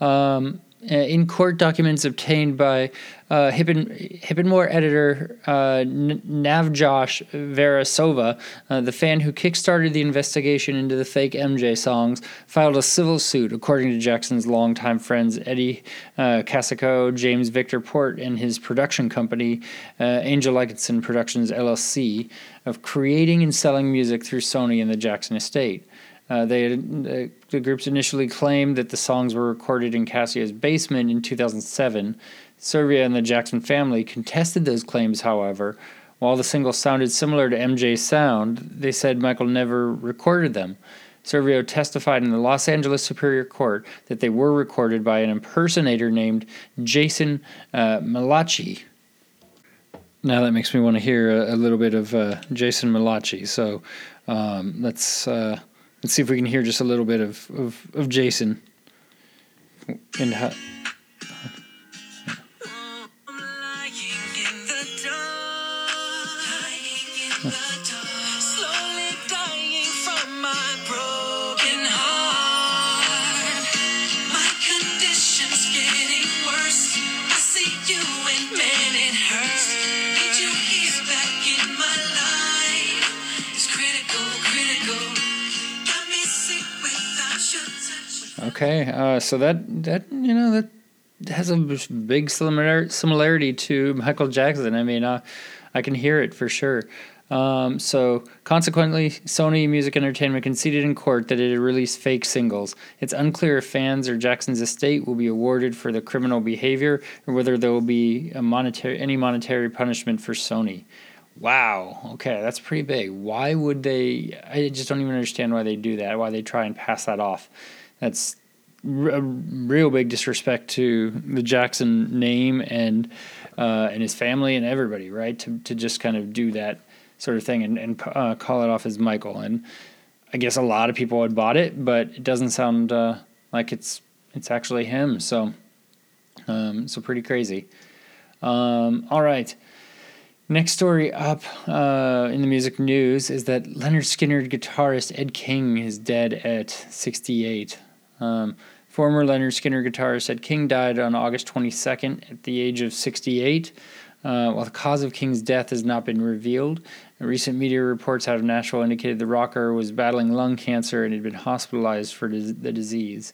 know. Um, uh, in court documents obtained by uh, HipHop-N-More editor uh, Navjosh Vera Serova, uh, the fan who kickstarted the investigation into the fake MJ songs, filed a civil suit, according to Jackson's longtime friends Eddie uh, Cascio, James Victor Porte, and his production company, uh, Angelikson Productions LLC, of creating and selling music through Sony and the Jackson estate. Uh, they uh, the groups initially claimed that the songs were recorded in Cascio's basement in 2007. Serova and the Jackson family contested those claims, however. While the single sounded similar to MJ's sound, they said Michael never recorded them. Serova testified in the Los Angeles Superior Court that they were recorded by an impersonator named Jason uh, Malachi. Now that makes me want to hear a, a little bit of uh, Jason Malachi. So um, let's uh, Let's see if we can hear just a little bit of, of, of Jason and how. Okay, uh, so that that you know that has a big similarity to Michael Jackson. I mean, uh, I can hear it for sure. Um, so, consequently, Sony Music Entertainment conceded in court that it had released fake singles. It's unclear if fans or Jackson's estate will be awarded for the criminal behavior or whether there will be a monetary any monetary punishment for Sony. Wow. Okay, that's pretty big. Why would they? I just don't even understand why they do that. Why they try and pass that off. That's a real big disrespect to the Jackson name and uh, and his family and everybody, right? To to just kind of do that sort of thing and and uh, call it off as Michael. And I guess a lot of people had bought it, but it doesn't sound uh, like it's it's actually him. So um, so pretty crazy. Um, all right. Next story up uh, in the music news is that Lynyrd Skynyrd guitarist Ed King is dead at 68. Um, former Lynyrd Skynyrd guitarist said King died on August 22nd at the age of 68. Uh, while the cause of King's death has not been revealed, recent media reports out of Nashville indicated the rocker was battling lung cancer and had been hospitalized for the disease.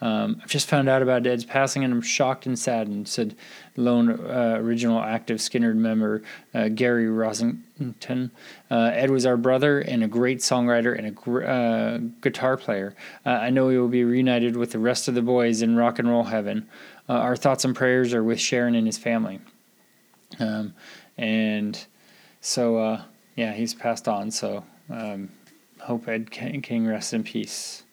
Um, I've just found out about Ed's passing and I'm shocked and saddened, said lone uh, original active Skynyrd member uh, Gary Rossington. Uh, Ed was our brother and a great songwriter and a gr- uh, guitar player. Uh, I know he will be reunited with the rest of the boys in rock and roll heaven. Uh, our thoughts and prayers are with Sharon and his family. Um, and so, yeah, he's passed on. So, um, hope Ed King rests in peace.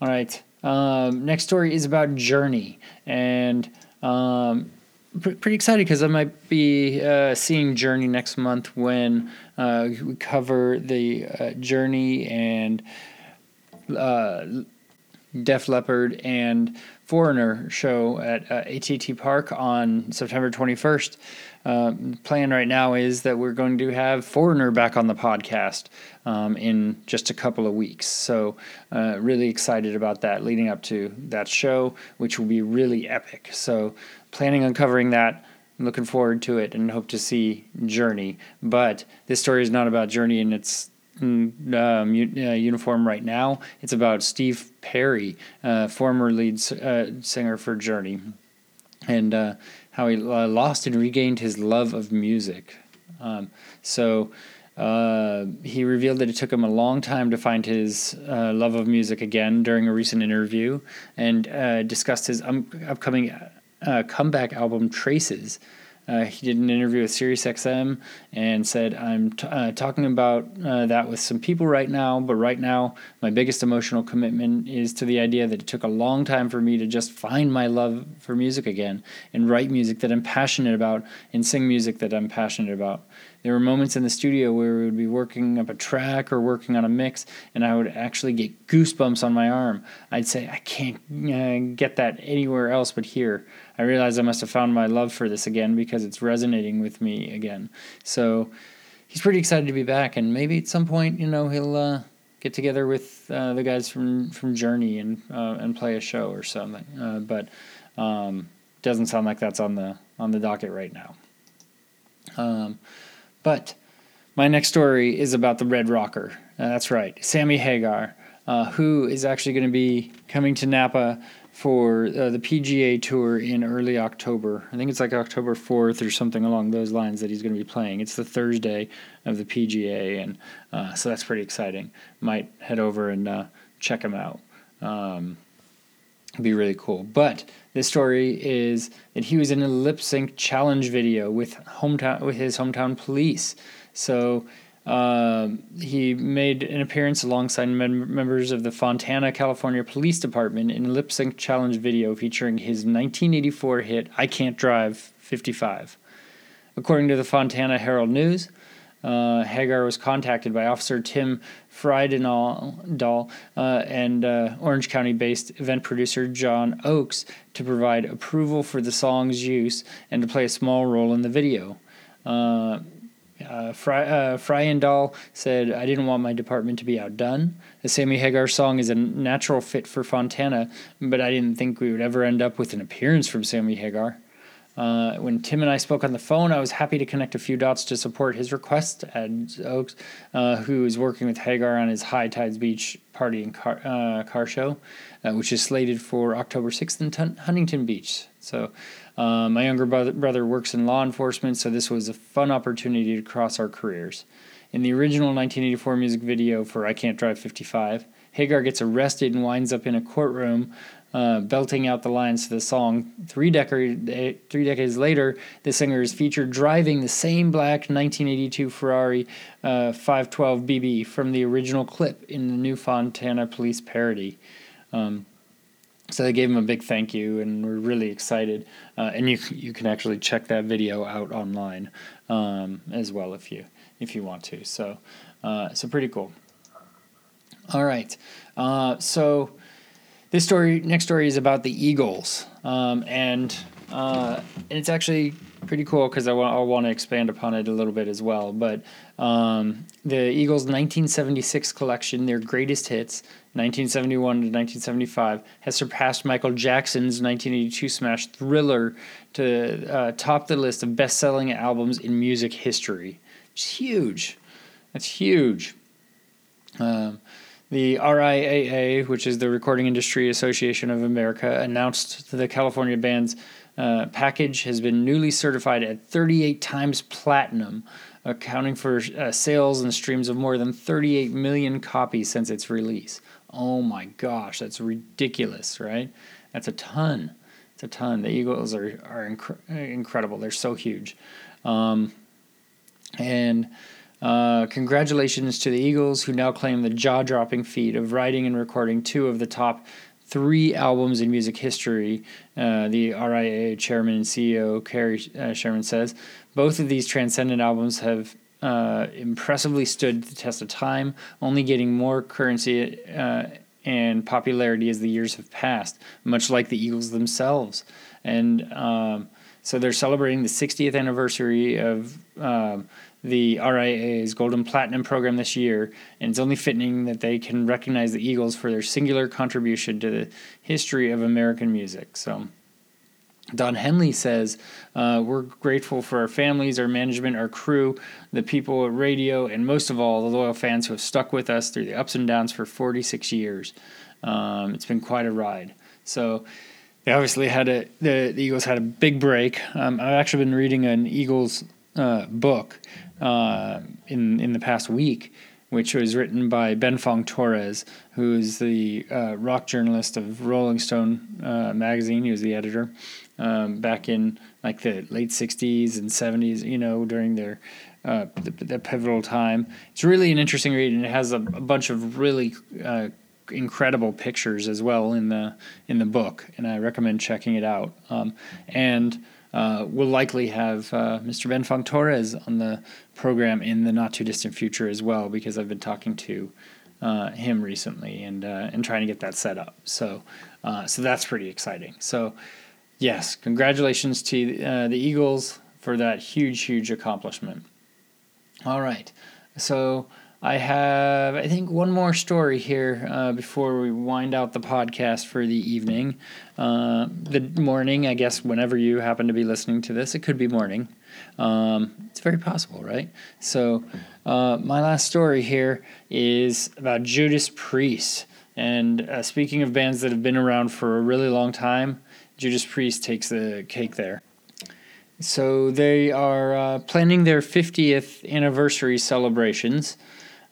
All right. Um, next story is about Journey, and um, pr- pretty excited because I might be uh, seeing Journey next month when uh, we cover the uh, Journey and uh, Def Leppard and Foreigner show at uh, AT&T Park on September 21st. Uh, plan right now is that we're going to have Foreigner back on the podcast um, in just a couple of weeks. So, uh, really excited about that leading up to that show, which will be really epic. So, planning on covering that. Looking forward to it and hope to see Journey. But this story is not about Journey and its um, uh, uniform right now. It's about Steve Perry, uh, former lead uh, singer for Journey, and uh, how he uh, lost and regained his love of music. Um, so uh, he revealed that it took him a long time to find his uh, love of music again during a recent interview and uh, discussed his um, upcoming uh, comeback album Traces. Uh, he did an interview with SiriusXM and said, I'm t- uh, talking about uh, that with some people right now, but right now, my biggest emotional commitment is to the idea that it took a long time for me to just find my love for music again and write music that I'm passionate about and sing music that I'm passionate about there were moments in the studio where we would be working up a track or working on a mix, and I would actually get goosebumps on my arm. I'd say, I can't uh, get that anywhere else but here. I realize I must have found my love for this again because it's resonating with me again. So he's pretty excited to be back, and maybe at some point, you know, he'll uh, get together with uh, the guys from, from Journey and uh, and play a show or something. Uh, but um, doesn't sound like that's on the on the docket right now. Um, but my next story is about the Red Rocker. Uh, that's right, Sammy Hagar, uh, who is actually going to be coming to Napa for uh, the PGA Tour in early October. I think it's like October 4th or something along those lines that he's going to be playing. It's the Thursday of the PGA, and uh, so that's pretty exciting. Might head over and uh, check him out. Um, be really cool. But this story is that he was in a lip sync challenge video with hometown with his hometown police. So uh, he made an appearance alongside mem- members of the Fontana, California Police Department in a lip sync challenge video featuring his 1984 hit "I Can't Drive 55." According to the Fontana Herald News, uh, Hagar was contacted by Officer Tim Friedendahl uh, and uh, Orange County based event producer John Oakes to provide approval for the song's use and to play a small role in the video. Uh, Fry, uh, said, I didn't want my department to be outdone. The Sammy Hagar song is a natural fit for Fontana, but I didn't think we would ever end up with an appearance from Sammy Hagar. Uh, when Tim and I spoke on the phone, I was happy to connect a few dots to support his request. Ed Oakes, uh, who is working with Hagar on his High Tides Beach party and car, uh, car show, uh, which is slated for October 6th in Huntington Beach. So, uh, my younger brother, works in law enforcement, so this was a fun opportunity to cross our careers. In the original 1984 music video for I Can't Drive 55, Hagar gets arrested and winds up in a courtroom uh, belting out the lines to the song. Three, decade, three decades later, the singer is featured driving the same black 1982 Ferrari uh, 512 BB from the original clip in the new Fontana Police parody. Um, so they gave him a big thank you, and we're really excited. Uh, and you you can actually check that video out online um, as well if you if you want to. So uh, so pretty cool. All right, uh, so this story, next story, is about the Eagles, um, and uh, and it's actually pretty cool because I, wa- I want to expand upon it a little bit as well. But um, the Eagles' 1976 collection, their greatest hits, 1971 to 1975, has surpassed Michael Jackson's 1982 smash Thriller to uh, top the list of best-selling albums in music history. It's huge. That's huge. Um, the RIAA, which is the Recording Industry Association of America, announced the California band's uh, package has been newly certified at 38 times platinum, accounting for uh, sales and streams of more than 38 million copies since its release. Oh my gosh, that's ridiculous, right? That's a ton. It's a ton. The Eagles are are inc- incredible. They're so huge, um, and uh, congratulations to the Eagles, who now claim the jaw dropping feat of writing and recording two of the top three albums in music history, uh, the RIAA chairman and CEO Cary uh, Sherman says. Both of these transcendent albums have uh, impressively stood the test of time, only getting more currency uh, and popularity as the years have passed, much like the Eagles themselves. And um, so they're celebrating the 60th anniversary of um, the RIAA's Golden Platinum program this year, and it's only fitting that they can recognize the Eagles for their singular contribution to the history of American music. So. Don Henley says, uh, We're grateful for our families, our management, our crew, the people at radio, and most of all, the loyal fans who have stuck with us through the ups and downs for 46 years. Um, it's been quite a ride. So, they obviously had a the, the Eagles had a big break. Um, I've actually been reading an Eagles uh, book uh, in in the past week, which was written by Ben Fong Torres, who is the uh, rock journalist of Rolling Stone uh, magazine. He was the editor um, back in like the late '60s and '70s. You know, during their uh, the, the, pivotal time. It's really an interesting read, and it has a, a bunch of really uh, incredible pictures as well in the in the book, and I recommend checking it out. Um, and uh, we'll likely have uh, Mr. Ben Fong Torres on the program in the not too distant future as well, because I've been talking to uh, him recently and uh, and trying to get that set up. So uh, so that's pretty exciting. So yes, congratulations to uh, the Eagles for that huge huge accomplishment. All right, so. I have, I think, one more story here uh, before we wind out the podcast for the evening. Uh, the morning, I guess, whenever you happen to be listening to this, it could be morning. Um, it's very possible, right? So, uh, my last story here is about Judas Priest. And uh, speaking of bands that have been around for a really long time, Judas Priest takes the cake there. So, they are uh, planning their 50th anniversary celebrations.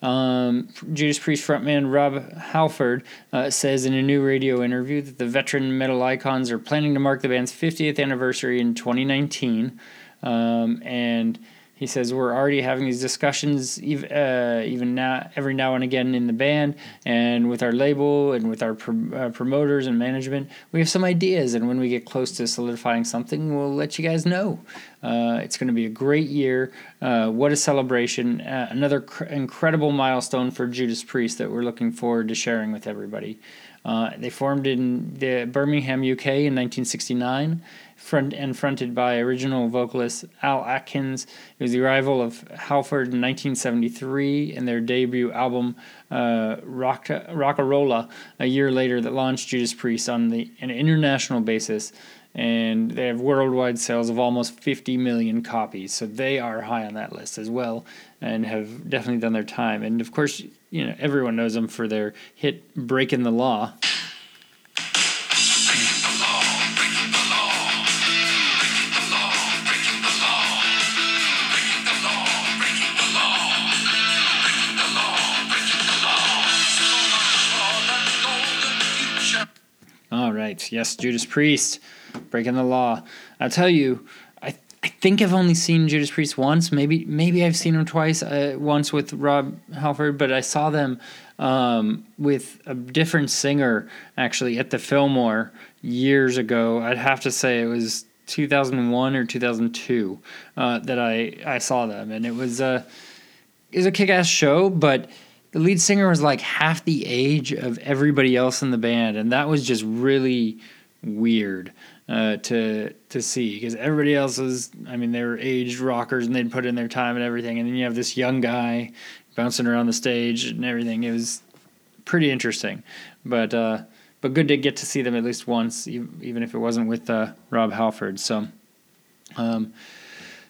Um, Judas Priest frontman Rob Halford uh, says in a new radio interview that the veteran metal icons are planning to mark the band's 50th anniversary in 2019. Um, and he says we're already having these discussions uh, even now every now and again in the band and with our label and with our uh, promoters and management. We have some ideas and when we get close to solidifying something we'll let you guys know. Uh, it's going to be a great year. Uh, what a celebration. Uh, another cr- incredible milestone for judas priest that we're looking forward to sharing with everybody. Uh, they formed in birmingham uk in 1969 front and fronted by original vocalist Al Atkins. It was the arrival of Halford in 1973 and their debut album uh, Rock Rocka Rolla a year later that launched Judas Priest on the an international basis. And they have worldwide sales of almost 50 million copies, so they are high on that list as well, and have definitely done their time. And of course, you know everyone knows them for their hit "Breaking the Law." Yes, Judas Priest, breaking the law. I'll tell you, I I think I've only seen Judas Priest once. Maybe maybe I've seen them twice. Uh, once with Rob Halford, but I saw them um, with a different singer actually at the Fillmore years ago. I'd have to say it was 2001 or 2002 uh, that I I saw them, and it was a it was a kick ass show, but the lead singer was like half the age of everybody else in the band, and that was just really weird uh, to to see because everybody else was. I mean, they were aged rockers and they'd put in their time and everything, and then you have this young guy bouncing around the stage and everything. It was pretty interesting, but uh, but good to get to see them at least once, even if it wasn't with uh, Rob Halford. So. Um,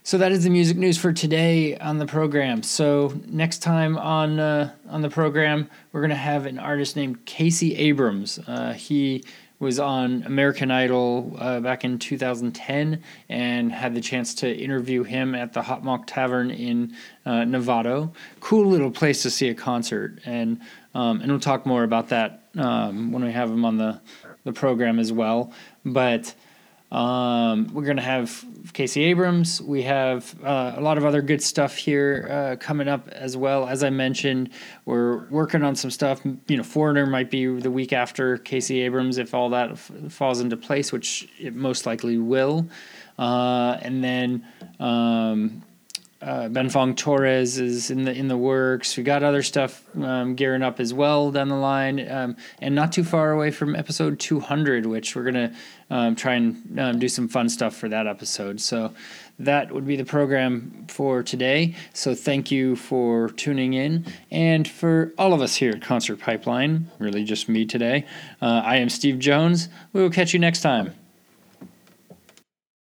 so that is the music news for today on the program. So next time on uh, on the program, we're gonna have an artist named Casey Abrams. Uh, he was on American Idol uh, back in 2010 and had the chance to interview him at the HopMonk Tavern in uh, Novato. Cool little place to see a concert, and um, and we'll talk more about that um, when we have him on the the program as well. But um, we're to have Casey Abrams. We have uh, a lot of other good stuff here uh, coming up as well. As I mentioned, we're working on some stuff. You know, Foreigner might be the week after Casey Abrams if all that f- falls into place, which it most likely will. Uh, and then um, uh, Ben Fong Torres is in the in the works. We got other stuff um, gearing up as well down the line, um, and not too far away from episode 200, which we're gonna um, try and um, do some fun stuff for that episode. So that would be the program for today. So thank you for tuning in, and for all of us here at Concert Pipeline, really just me today. Uh, I am Steve Jones. We will catch you next time.